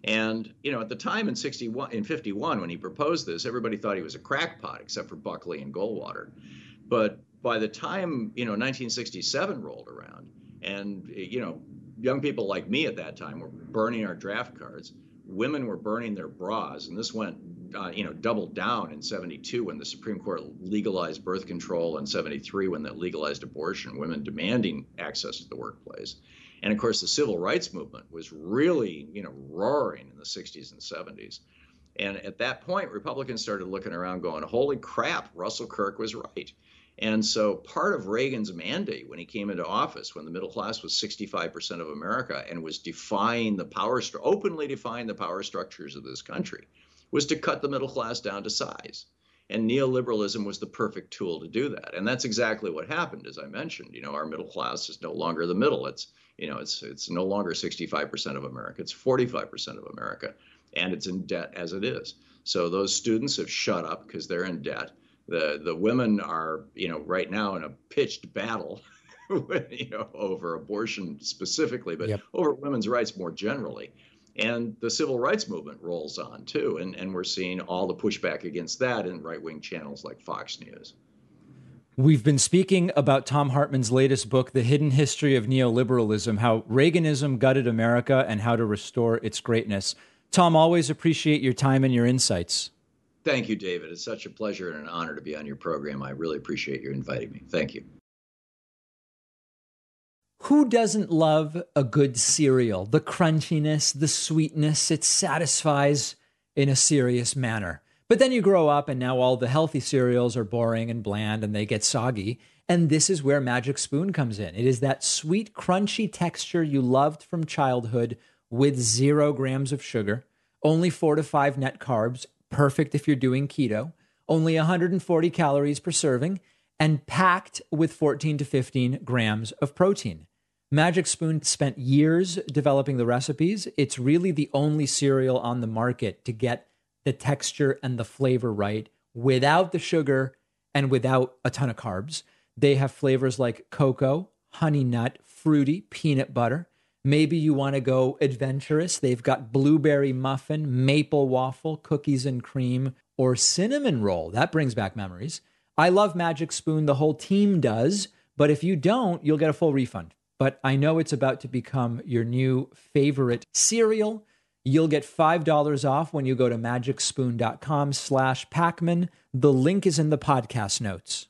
S8: And you know, at the time in 61 in 51 when he proposed this, everybody thought he was a crackpot except for Buckley and Goldwater. But by the time, you know, 1967 rolled around and you know, young people like me at that time were burning our draft cards, women were burning their bras and this went uh, you know, doubled down in 72 when the Supreme Court legalized birth control and 73 when they legalized abortion, women demanding access to the workplace. And of course, the civil rights movement was really, you know, roaring in the 60s and 70s. And at that point, Republicans started looking around going, holy crap, Russell Kirk was right. And so part of Reagan's mandate when he came into office, when the middle class was 65% of America and was defying the power, openly defying the power structures of this country, was to cut the middle class down to size. And neoliberalism was the perfect tool to do that. And that's exactly what happened, as I mentioned. You know, our middle class is no longer the middle. It's you know, it's it's no longer 65% of America, it's 45% of America, and it's in debt as it is. So those students have shut up because they're in debt. The the women are, you know, right now in a pitched battle, you know, over abortion specifically, but yep. over women's rights more generally. And the civil rights movement rolls on too, and, and we're seeing all the pushback against that in right wing channels like Fox News.
S1: We've been speaking about Thom Hartmann's latest book, The Hidden History of Neoliberalism How Reaganism Gutted America and How to Restore Its Greatness. Thom, always appreciate your time and your insights.
S8: Thank you, David. It's such a pleasure and an honor to be on your program. I really appreciate you inviting me. Thank you.
S1: Who doesn't love a good cereal? The crunchiness, the sweetness, it satisfies in a serious manner. But then you grow up, and now all the healthy cereals are boring and bland and they get soggy. And this is where Magic Spoon comes in. It is that sweet, crunchy texture you loved from childhood with zero grams of sugar, only four to five net carbs, perfect if you're doing keto, only 140 calories per serving, and packed with 14 to 15 grams of protein. Magic Spoon spent years developing the recipes. It's really the only cereal on the market to get the texture and the flavor right without the sugar and without a ton of carbs. They have flavors like cocoa, honey nut, fruity, peanut butter. Maybe you want to go adventurous. They've got blueberry muffin, maple waffle, cookies and cream, or cinnamon roll. That brings back memories. I love Magic Spoon. The whole team does. But if you don't, you'll get a full refund. But I know it's about to become your new favorite cereal. You'll get $5 off when you go to magicspoon.com slash Pakman. The link is in the podcast notes.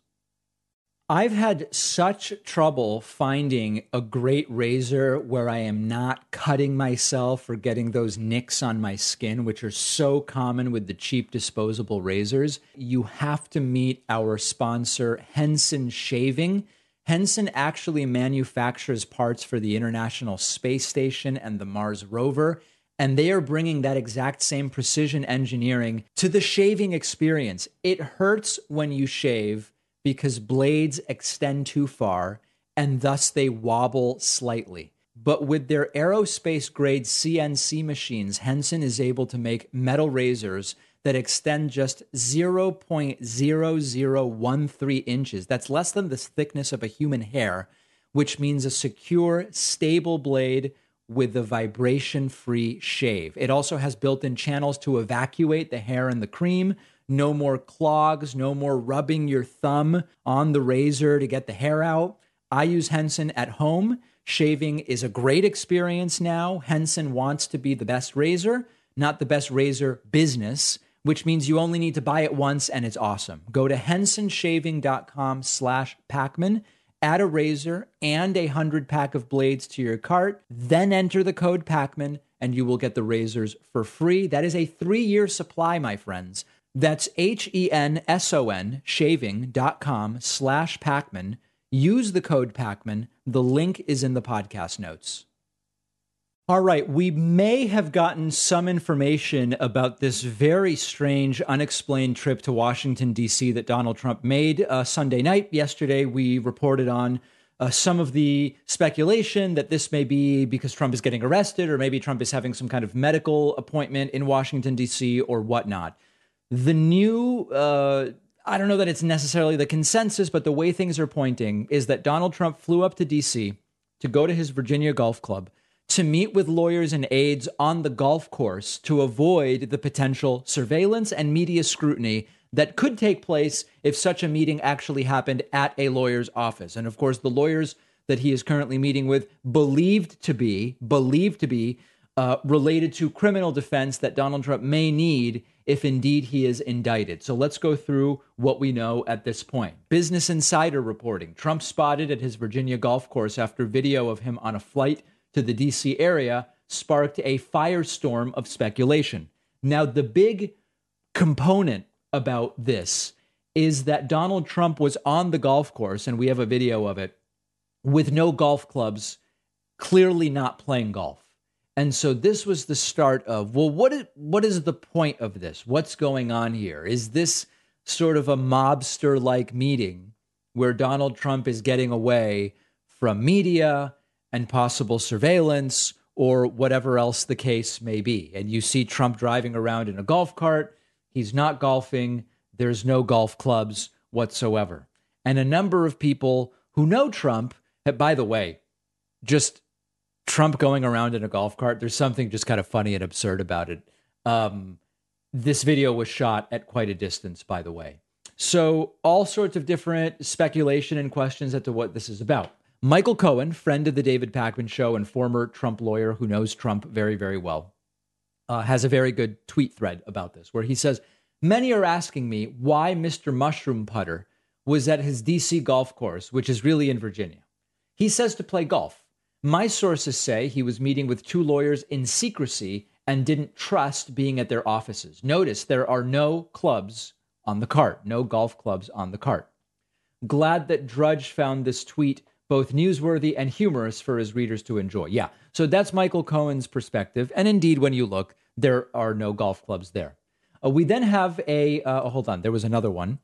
S1: I've had such trouble finding a great razor where I am not cutting myself or getting those nicks on my skin, which are so common with the cheap disposable razors. You have to meet our sponsor, Henson Shaving. Henson actually manufactures parts for the International Space Station and the Mars rover and they are bringing that exact same precision engineering to the shaving experience. It hurts when you shave because blades extend too far and thus they wobble slightly. But with their aerospace grade CNC machines, Henson is able to make metal razors that extend just 0.0013 inches. That's less than the thickness of a human hair, which means a secure, stable blade with the vibration free shave. It also has built in channels to evacuate the hair and the cream. No more clogs, no more rubbing your thumb on the razor to get the hair out. I use Henson at home. Shaving is a great experience now. Henson wants to be the best razor, not the best razor business, which means you only need to buy it once and it's awesome. Go to hensonshaving.com slash Pakman add a razor and a 100 pack of blades to your cart, then enter the code Pakman and you will get the razors for free. That is a three year supply, my friends. That's H E N S O N shaving.com slash Pakman. Use the code Pakman. The link is in the podcast notes. All right, we may have gotten some information about this very strange, unexplained trip to Washington, D.C. that Donald Trump made uh, Sunday night. Yesterday, we reported on uh, some of the speculation that this may be because Trump is getting arrested, or maybe Trump is having some kind of medical appointment in Washington, D.C., or whatnot. The new, uh, I don't know that it's necessarily the consensus, but the way things are pointing is that Donald Trump flew up to D.C. to go to his Virginia Golf Club to meet with lawyers and aides on the golf course to avoid the potential surveillance and media scrutiny that could take place if such a meeting actually happened at a lawyer's office. And of course, the lawyers that he is currently meeting with believed to be believed to be uh, related to criminal defense that Donald Trump may need if indeed he is indicted. So let's go through what we know at this point. Business Insider reporting Trump spotted at his Virginia golf course after video of him on a flight to the DC area sparked a firestorm of speculation. Now, the big component about this is that Donald Trump was on the golf course, and we have a video of it, with no golf clubs, clearly not playing golf. And so this was the start of well, what is, what is the point of this? What's going on here? Is this sort of a mobster like meeting where Donald Trump is getting away from media and possible surveillance or whatever else the case may be? And you see Trump driving around in a golf cart He's not golfing. There's no golf clubs whatsoever. And a number of people who know Trump, by the way, just Trump going around in a golf cart, there's something just kind of funny and absurd about it. Um, this video was shot at quite a distance, by the way. So, all sorts of different speculation and questions as to what this is about. Michael Cohen, friend of the David Pakman show and former Trump lawyer who knows Trump very, very well, uh, has a very good tweet thread about this where he says, Many are asking me why Mr. Mushroom Putter was at his DC golf course, which is really in Virginia. He says to play golf. My sources say he was meeting with two lawyers in secrecy and didn't trust being at their offices. Notice there are no clubs on the cart, no golf clubs on the cart. Glad that Drudge found this tweet both newsworthy and humorous for his readers to enjoy. Yeah, so that's Michael Cohen's perspective. And indeed, when you look, there are no golf clubs there. Uh, we then have a, uh, oh, hold on, there was another one,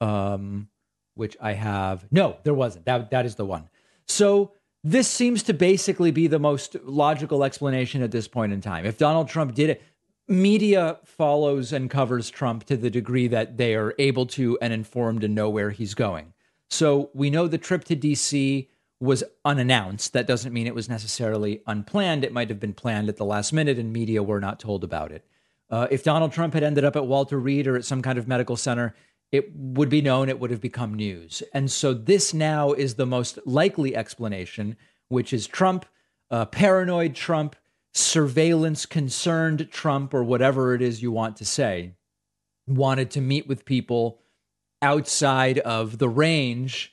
S1: um, which I have. No, there wasn't. That, that is the one. So this seems to basically be the most logical explanation at this point in time. If Donald Trump did it, media follows and covers Trump to the degree that they are able to and informed and know where he's going. So we know the trip to DC was unannounced. That doesn't mean it was necessarily unplanned. It might have been planned at the last minute and media were not told about it. Uh, if Donald Trump had ended up at Walter Reed or at some kind of medical center, it would be known, it would have become news. And so this now is the most likely explanation, which is Trump, uh, paranoid Trump, surveillance concerned Trump, or whatever it is you want to say, wanted to meet with people outside of the range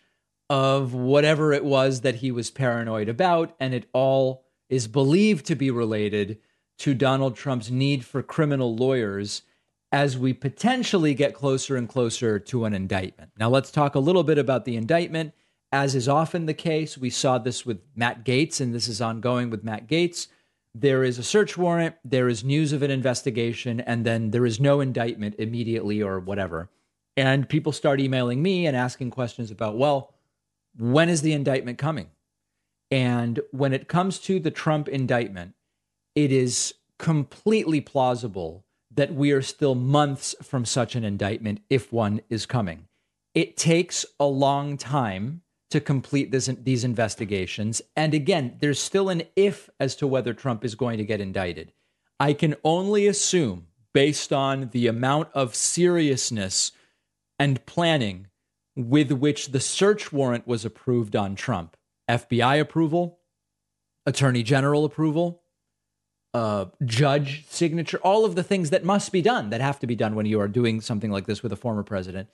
S1: of whatever it was that he was paranoid about. And it all is believed to be related to Donald Trump's need for criminal lawyers as we potentially get closer and closer to an indictment. Now, let's talk a little bit about the indictment. As is often the case, we saw this with Matt Gaetz, and this is ongoing with Matt Gaetz. There is a search warrant, there is news of an investigation, and then there is no indictment immediately or whatever. And people start emailing me and asking questions about, well, when is the indictment coming? And when it comes to the Trump indictment, it is completely plausible that we are still months from such an indictment if one is coming. It takes a long time to complete this, these investigations. And again, there's still an if as to whether Trump is going to get indicted. I can only assume, based on the amount of seriousness and planning with which the search warrant was approved on Trump FBI approval, Attorney General approval, uh, judge signature, all of the things that must be done that have to be done when you are doing something like this with a former president.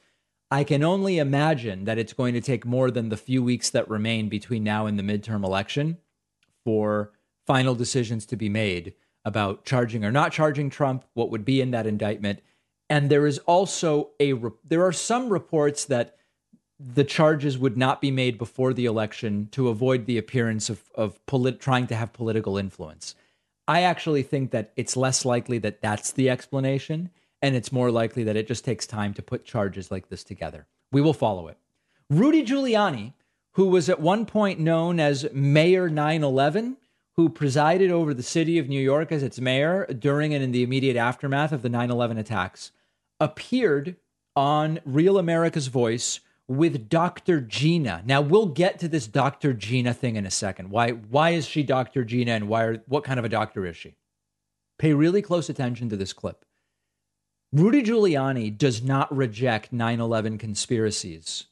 S1: I can only imagine that it's going to take more than the few weeks that remain between now and the midterm election for final decisions to be made about charging or not charging Trump, what would be in that indictment. And there is also a there are some reports that the charges would not be made before the election to avoid the appearance of of polit- trying to have political influence. I actually think that it's less likely that that's the explanation, and it's more likely that it just takes time to put charges like this together. We will follow it. Rudy Giuliani, who was at one point known as Mayor 9 11, who presided over the city of New York as its mayor during and in the immediate aftermath of the 9 11 attacks, appeared on Real America's Voice with Dr. Gina. Now we'll get to this Dr. Gina thing in a second. Why why is she Dr. Gina and why are, what kind of a doctor is she? Pay really close attention to this clip. Rudy Giuliani does not reject 9/11 conspiracies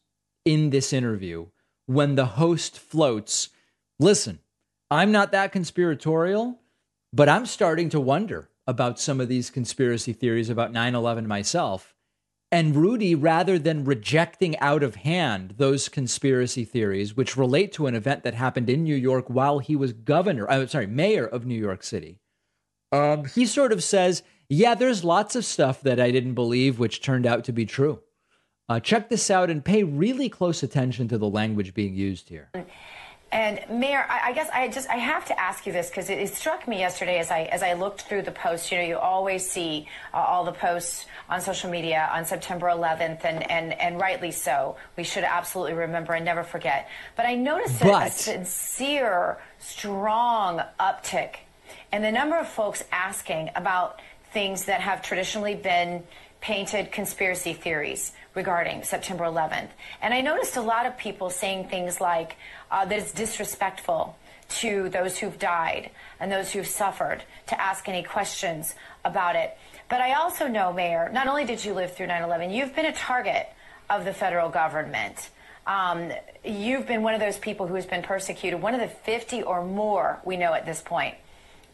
S1: in this interview when the host floats, "Listen, I'm not that conspiratorial, but I'm starting to wonder about some of these conspiracy theories about 9/11 myself." And Rudy, rather than rejecting out of hand those conspiracy theories, which relate to an event that happened in New York while he was governor, I'm sorry, mayor of New York City, um, he sort of says, Yeah, there's lots of stuff that I didn't believe, which turned out to be true. Uh, check this out and pay really close attention to the language being used here.
S9: And Mayor, I, I, guess I just I have to ask you this because it, it, struck me yesterday as I as I looked through the posts. You know, you always see uh, all the posts on social media on September 11th, and and and rightly so. We should absolutely remember and never forget. But I noticed but, a sincere, strong uptick in the number of folks asking about things that have traditionally been painted conspiracy theories regarding September 11th. And I noticed a lot of people saying things like uh, that it's disrespectful to those who've died and those who've suffered to ask any questions about it. But I also know, Mayor, not only did you live through 9 11, you've been a target of the federal government. Um, you've been one of those people who has been persecuted, one of the 50 or more we know at this point,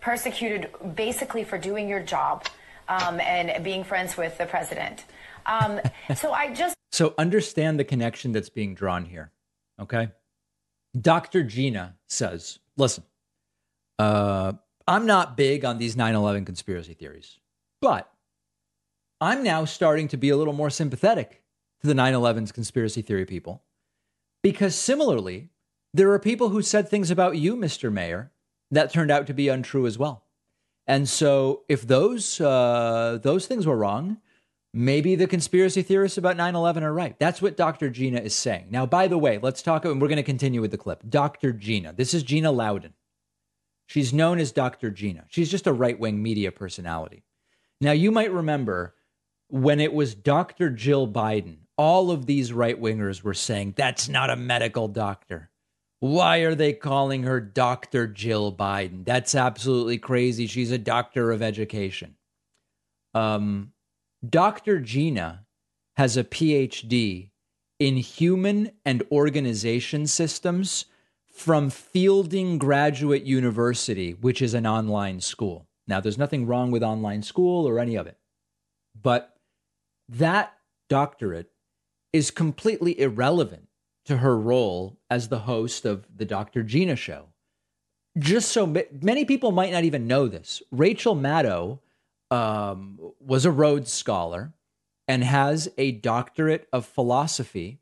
S9: persecuted basically for doing your job um, and being friends with the president. Um, so I just.
S1: So understand the connection that's being drawn here. Okay. Dr. Gina says, listen, uh, I'm not big on these 9 11 conspiracy theories, but I'm now starting to be a little more sympathetic to the 9 11's conspiracy theory people because similarly, there are people who said things about you, Mr. Mayor, that turned out to be untrue as well. And so, if those uh, those things were wrong, maybe the conspiracy theorists about 9/11 are right. That's what Dr. Gina is saying. Now, by the way, let's talk. And we're going to continue with the clip. Dr. Gina. This is Gina Loudon. She's known as Dr. Gina. She's just a right wing media personality. Now, you might remember when it was Dr. Jill Biden. All of these right wingers were saying that's not a medical doctor. Why are they calling her Dr. Jill Biden? That's absolutely crazy. She's a doctor of education. Um, Dr. Gina has a PhD in human and organization systems from Fielding Graduate University, which is an online school. Now, there's nothing wrong with online school or any of it, but that doctorate is completely irrelevant to her role as the host of the Dr. Gina show. Just so many people might not even know this, Rachel Maddow um, was a Rhodes Scholar and has a doctorate of philosophy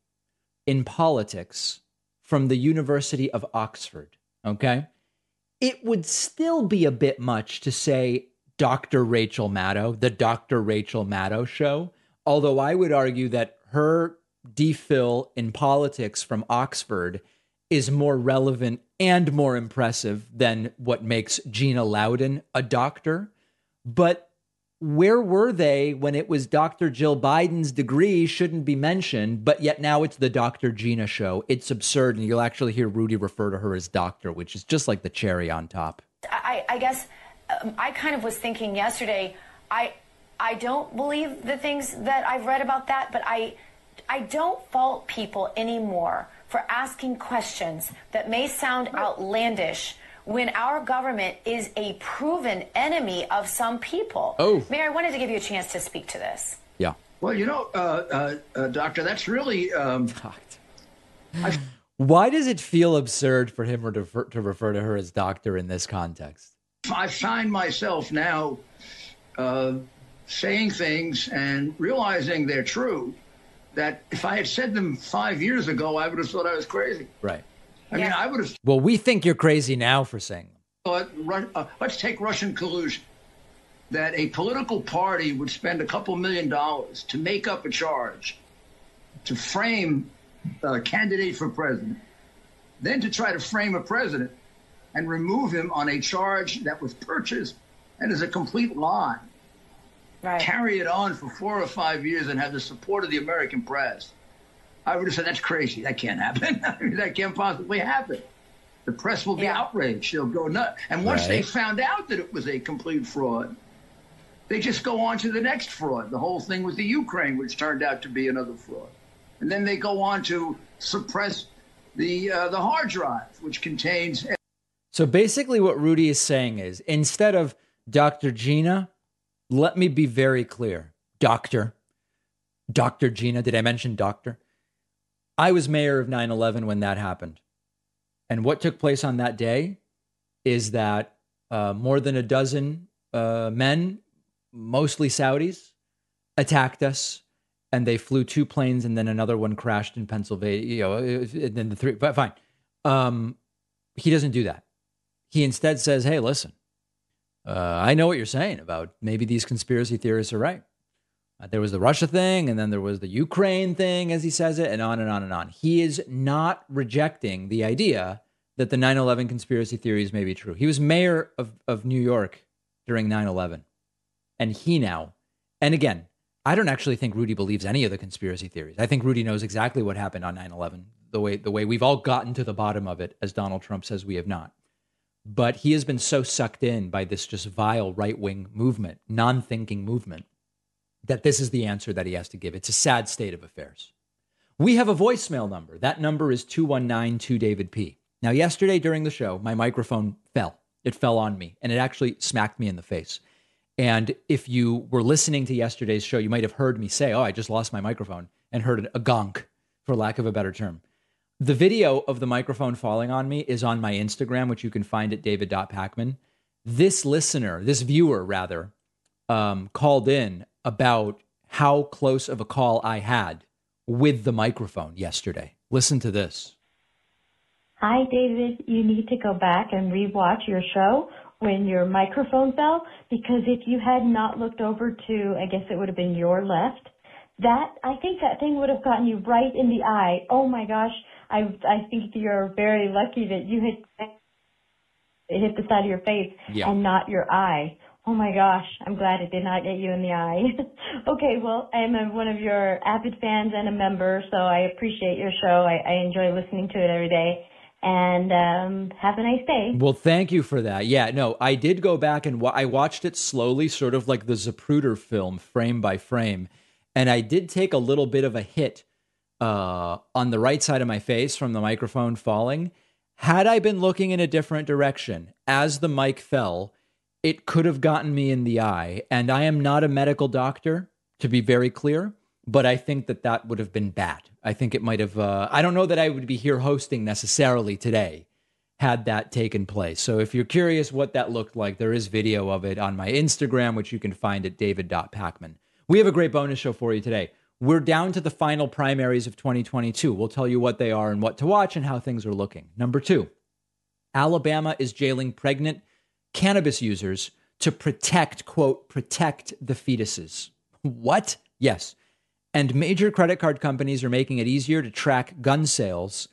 S1: in politics from the University of Oxford. Okay. It would still be a bit much to say Dr. Rachel Maddow, the Dr. Rachel Maddow show, although I would argue that her DPhil in politics from Oxford is more relevant and more impressive than what makes Gina Loudon a doctor. But where were they when it was Dr. Jill Biden's degree shouldn't be mentioned, but yet now it's the Dr. Gina show? It's absurd. And you'll actually hear Rudy refer to her as doctor, which is just like the cherry on top.
S9: I, I guess um, I kind of was thinking yesterday, I, I don't believe the things that I've read about that, but I I don't fault people anymore for asking questions that may sound outlandish when our government is a proven enemy of some people.
S1: Oh.
S9: Mayor, I wanted to give you a chance to speak to this.
S1: Yeah.
S10: Well, you know, uh, uh, uh, Doctor, that's really. Um,
S1: Why does it feel absurd for him to refer, to refer to her as doctor in this context?
S10: I find myself now uh, saying things and realizing they're true that if I had said them five years ago, I would have thought I was crazy.
S1: Right.
S10: I yeah. mean, I would have.
S1: Well, we think you're crazy now for saying them.
S10: Thought, uh, let's take Russian collusion. That a political party would spend a couple million dollars to make up a charge, to frame a candidate for president, then to try to frame a president and remove him on a charge that was purchased and is a complete lie. Right. Carry it on for four or five years and have the support of the American press. I would have said that's crazy. That can't happen. I mean, that can't possibly happen. The press will be yeah. outraged. They'll go nuts. And once right. they found out that it was a complete fraud, they just go on to the next fraud. The whole thing with the Ukraine, which turned out to be another fraud, and then they go on to suppress the uh, the hard drive, which contains.
S1: So basically, what Rudy is saying is instead of Dr. Gina, let me be very clear, Doctor, Dr. Gina. Did I mention doctor? I was mayor of 9 11 when that happened. And what took place on that day is that uh, more than a dozen uh, men, mostly Saudis, attacked us. And they flew two planes, and then another one crashed in Pennsylvania. You know, and then the three. But fine, um, he doesn't do that. He instead says, "Hey, listen, uh, I know what you're saying about maybe these conspiracy theorists are right. Uh, there was the Russia thing, and then there was the Ukraine thing, as he says it, and on and on and on. He is not rejecting the idea that the 9 11 conspiracy theories may be true. He was mayor of, of New York during 9 11. And he now, and again, I don't actually think Rudy believes any of the conspiracy theories. I think Rudy knows exactly what happened on 9 11, the way, the way we've all gotten to the bottom of it, as Donald Trump says we have not. But he has been so sucked in by this just vile right wing movement, non thinking movement, that this is the answer that he has to give. It's a sad state of affairs. We have a voicemail number. That number is 2192 David P. Now, yesterday during the show, my microphone fell. It fell on me and it actually smacked me in the face. And if you were listening to yesterday's show, you might have heard me say, Oh, I just lost my microphone and heard a gonk, for lack of a better term. The video of the microphone falling on me is on my Instagram, which you can find at david.pakman. This listener, this viewer rather, um, called in about how close of a call I had with the microphone yesterday. Listen to this.
S11: Hi, David. You need to go back and rewatch your show when your microphone fell because if you had not looked over to, I guess it would have been your left, that, I think that thing would have gotten you right in the eye. Oh my gosh. I, I think you're very lucky that you hit, hit the side of your face yeah. and not your eye. Oh my gosh, I'm glad it did not get you in the eye. okay, well, I'm a, one of your avid fans and a member, so I appreciate your show. I, I enjoy listening to it every day. And um, have a nice day.
S1: Well, thank you for that. Yeah, no, I did go back and I watched it slowly, sort of like the Zapruder film, frame by frame. And I did take a little bit of a hit uh, on the right side of my face from the microphone falling. Had I been looking in a different direction as the mic fell, it could have gotten me in the eye. And I am not a medical doctor, to be very clear, but I think that that would have been bad. I think it might have, uh, I don't know that I would be here hosting necessarily today had that taken place. So if you're curious what that looked like, there is video of it on my Instagram, which you can find at david.pakman. We have a great bonus show for you today. We're down to the final primaries of 2022. We'll tell you what they are and what to watch and how things are looking. Number two, Alabama is jailing pregnant cannabis users to protect, quote, protect the fetuses. What? Yes. And major credit card companies are making it easier to track gun sales,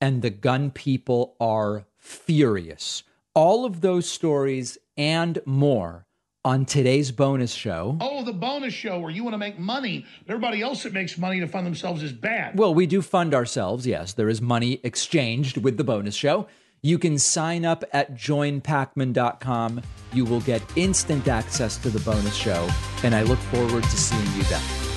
S1: and the gun people are furious. All of those stories and more on today's bonus show.
S12: Oh, the bonus show where you want to make money, everybody else that makes money to fund themselves is bad.
S1: Well, we do fund ourselves, yes. There is money exchanged with the bonus show. You can sign up at joinpakman.com. You will get instant access to the bonus show, and I look forward to seeing you then.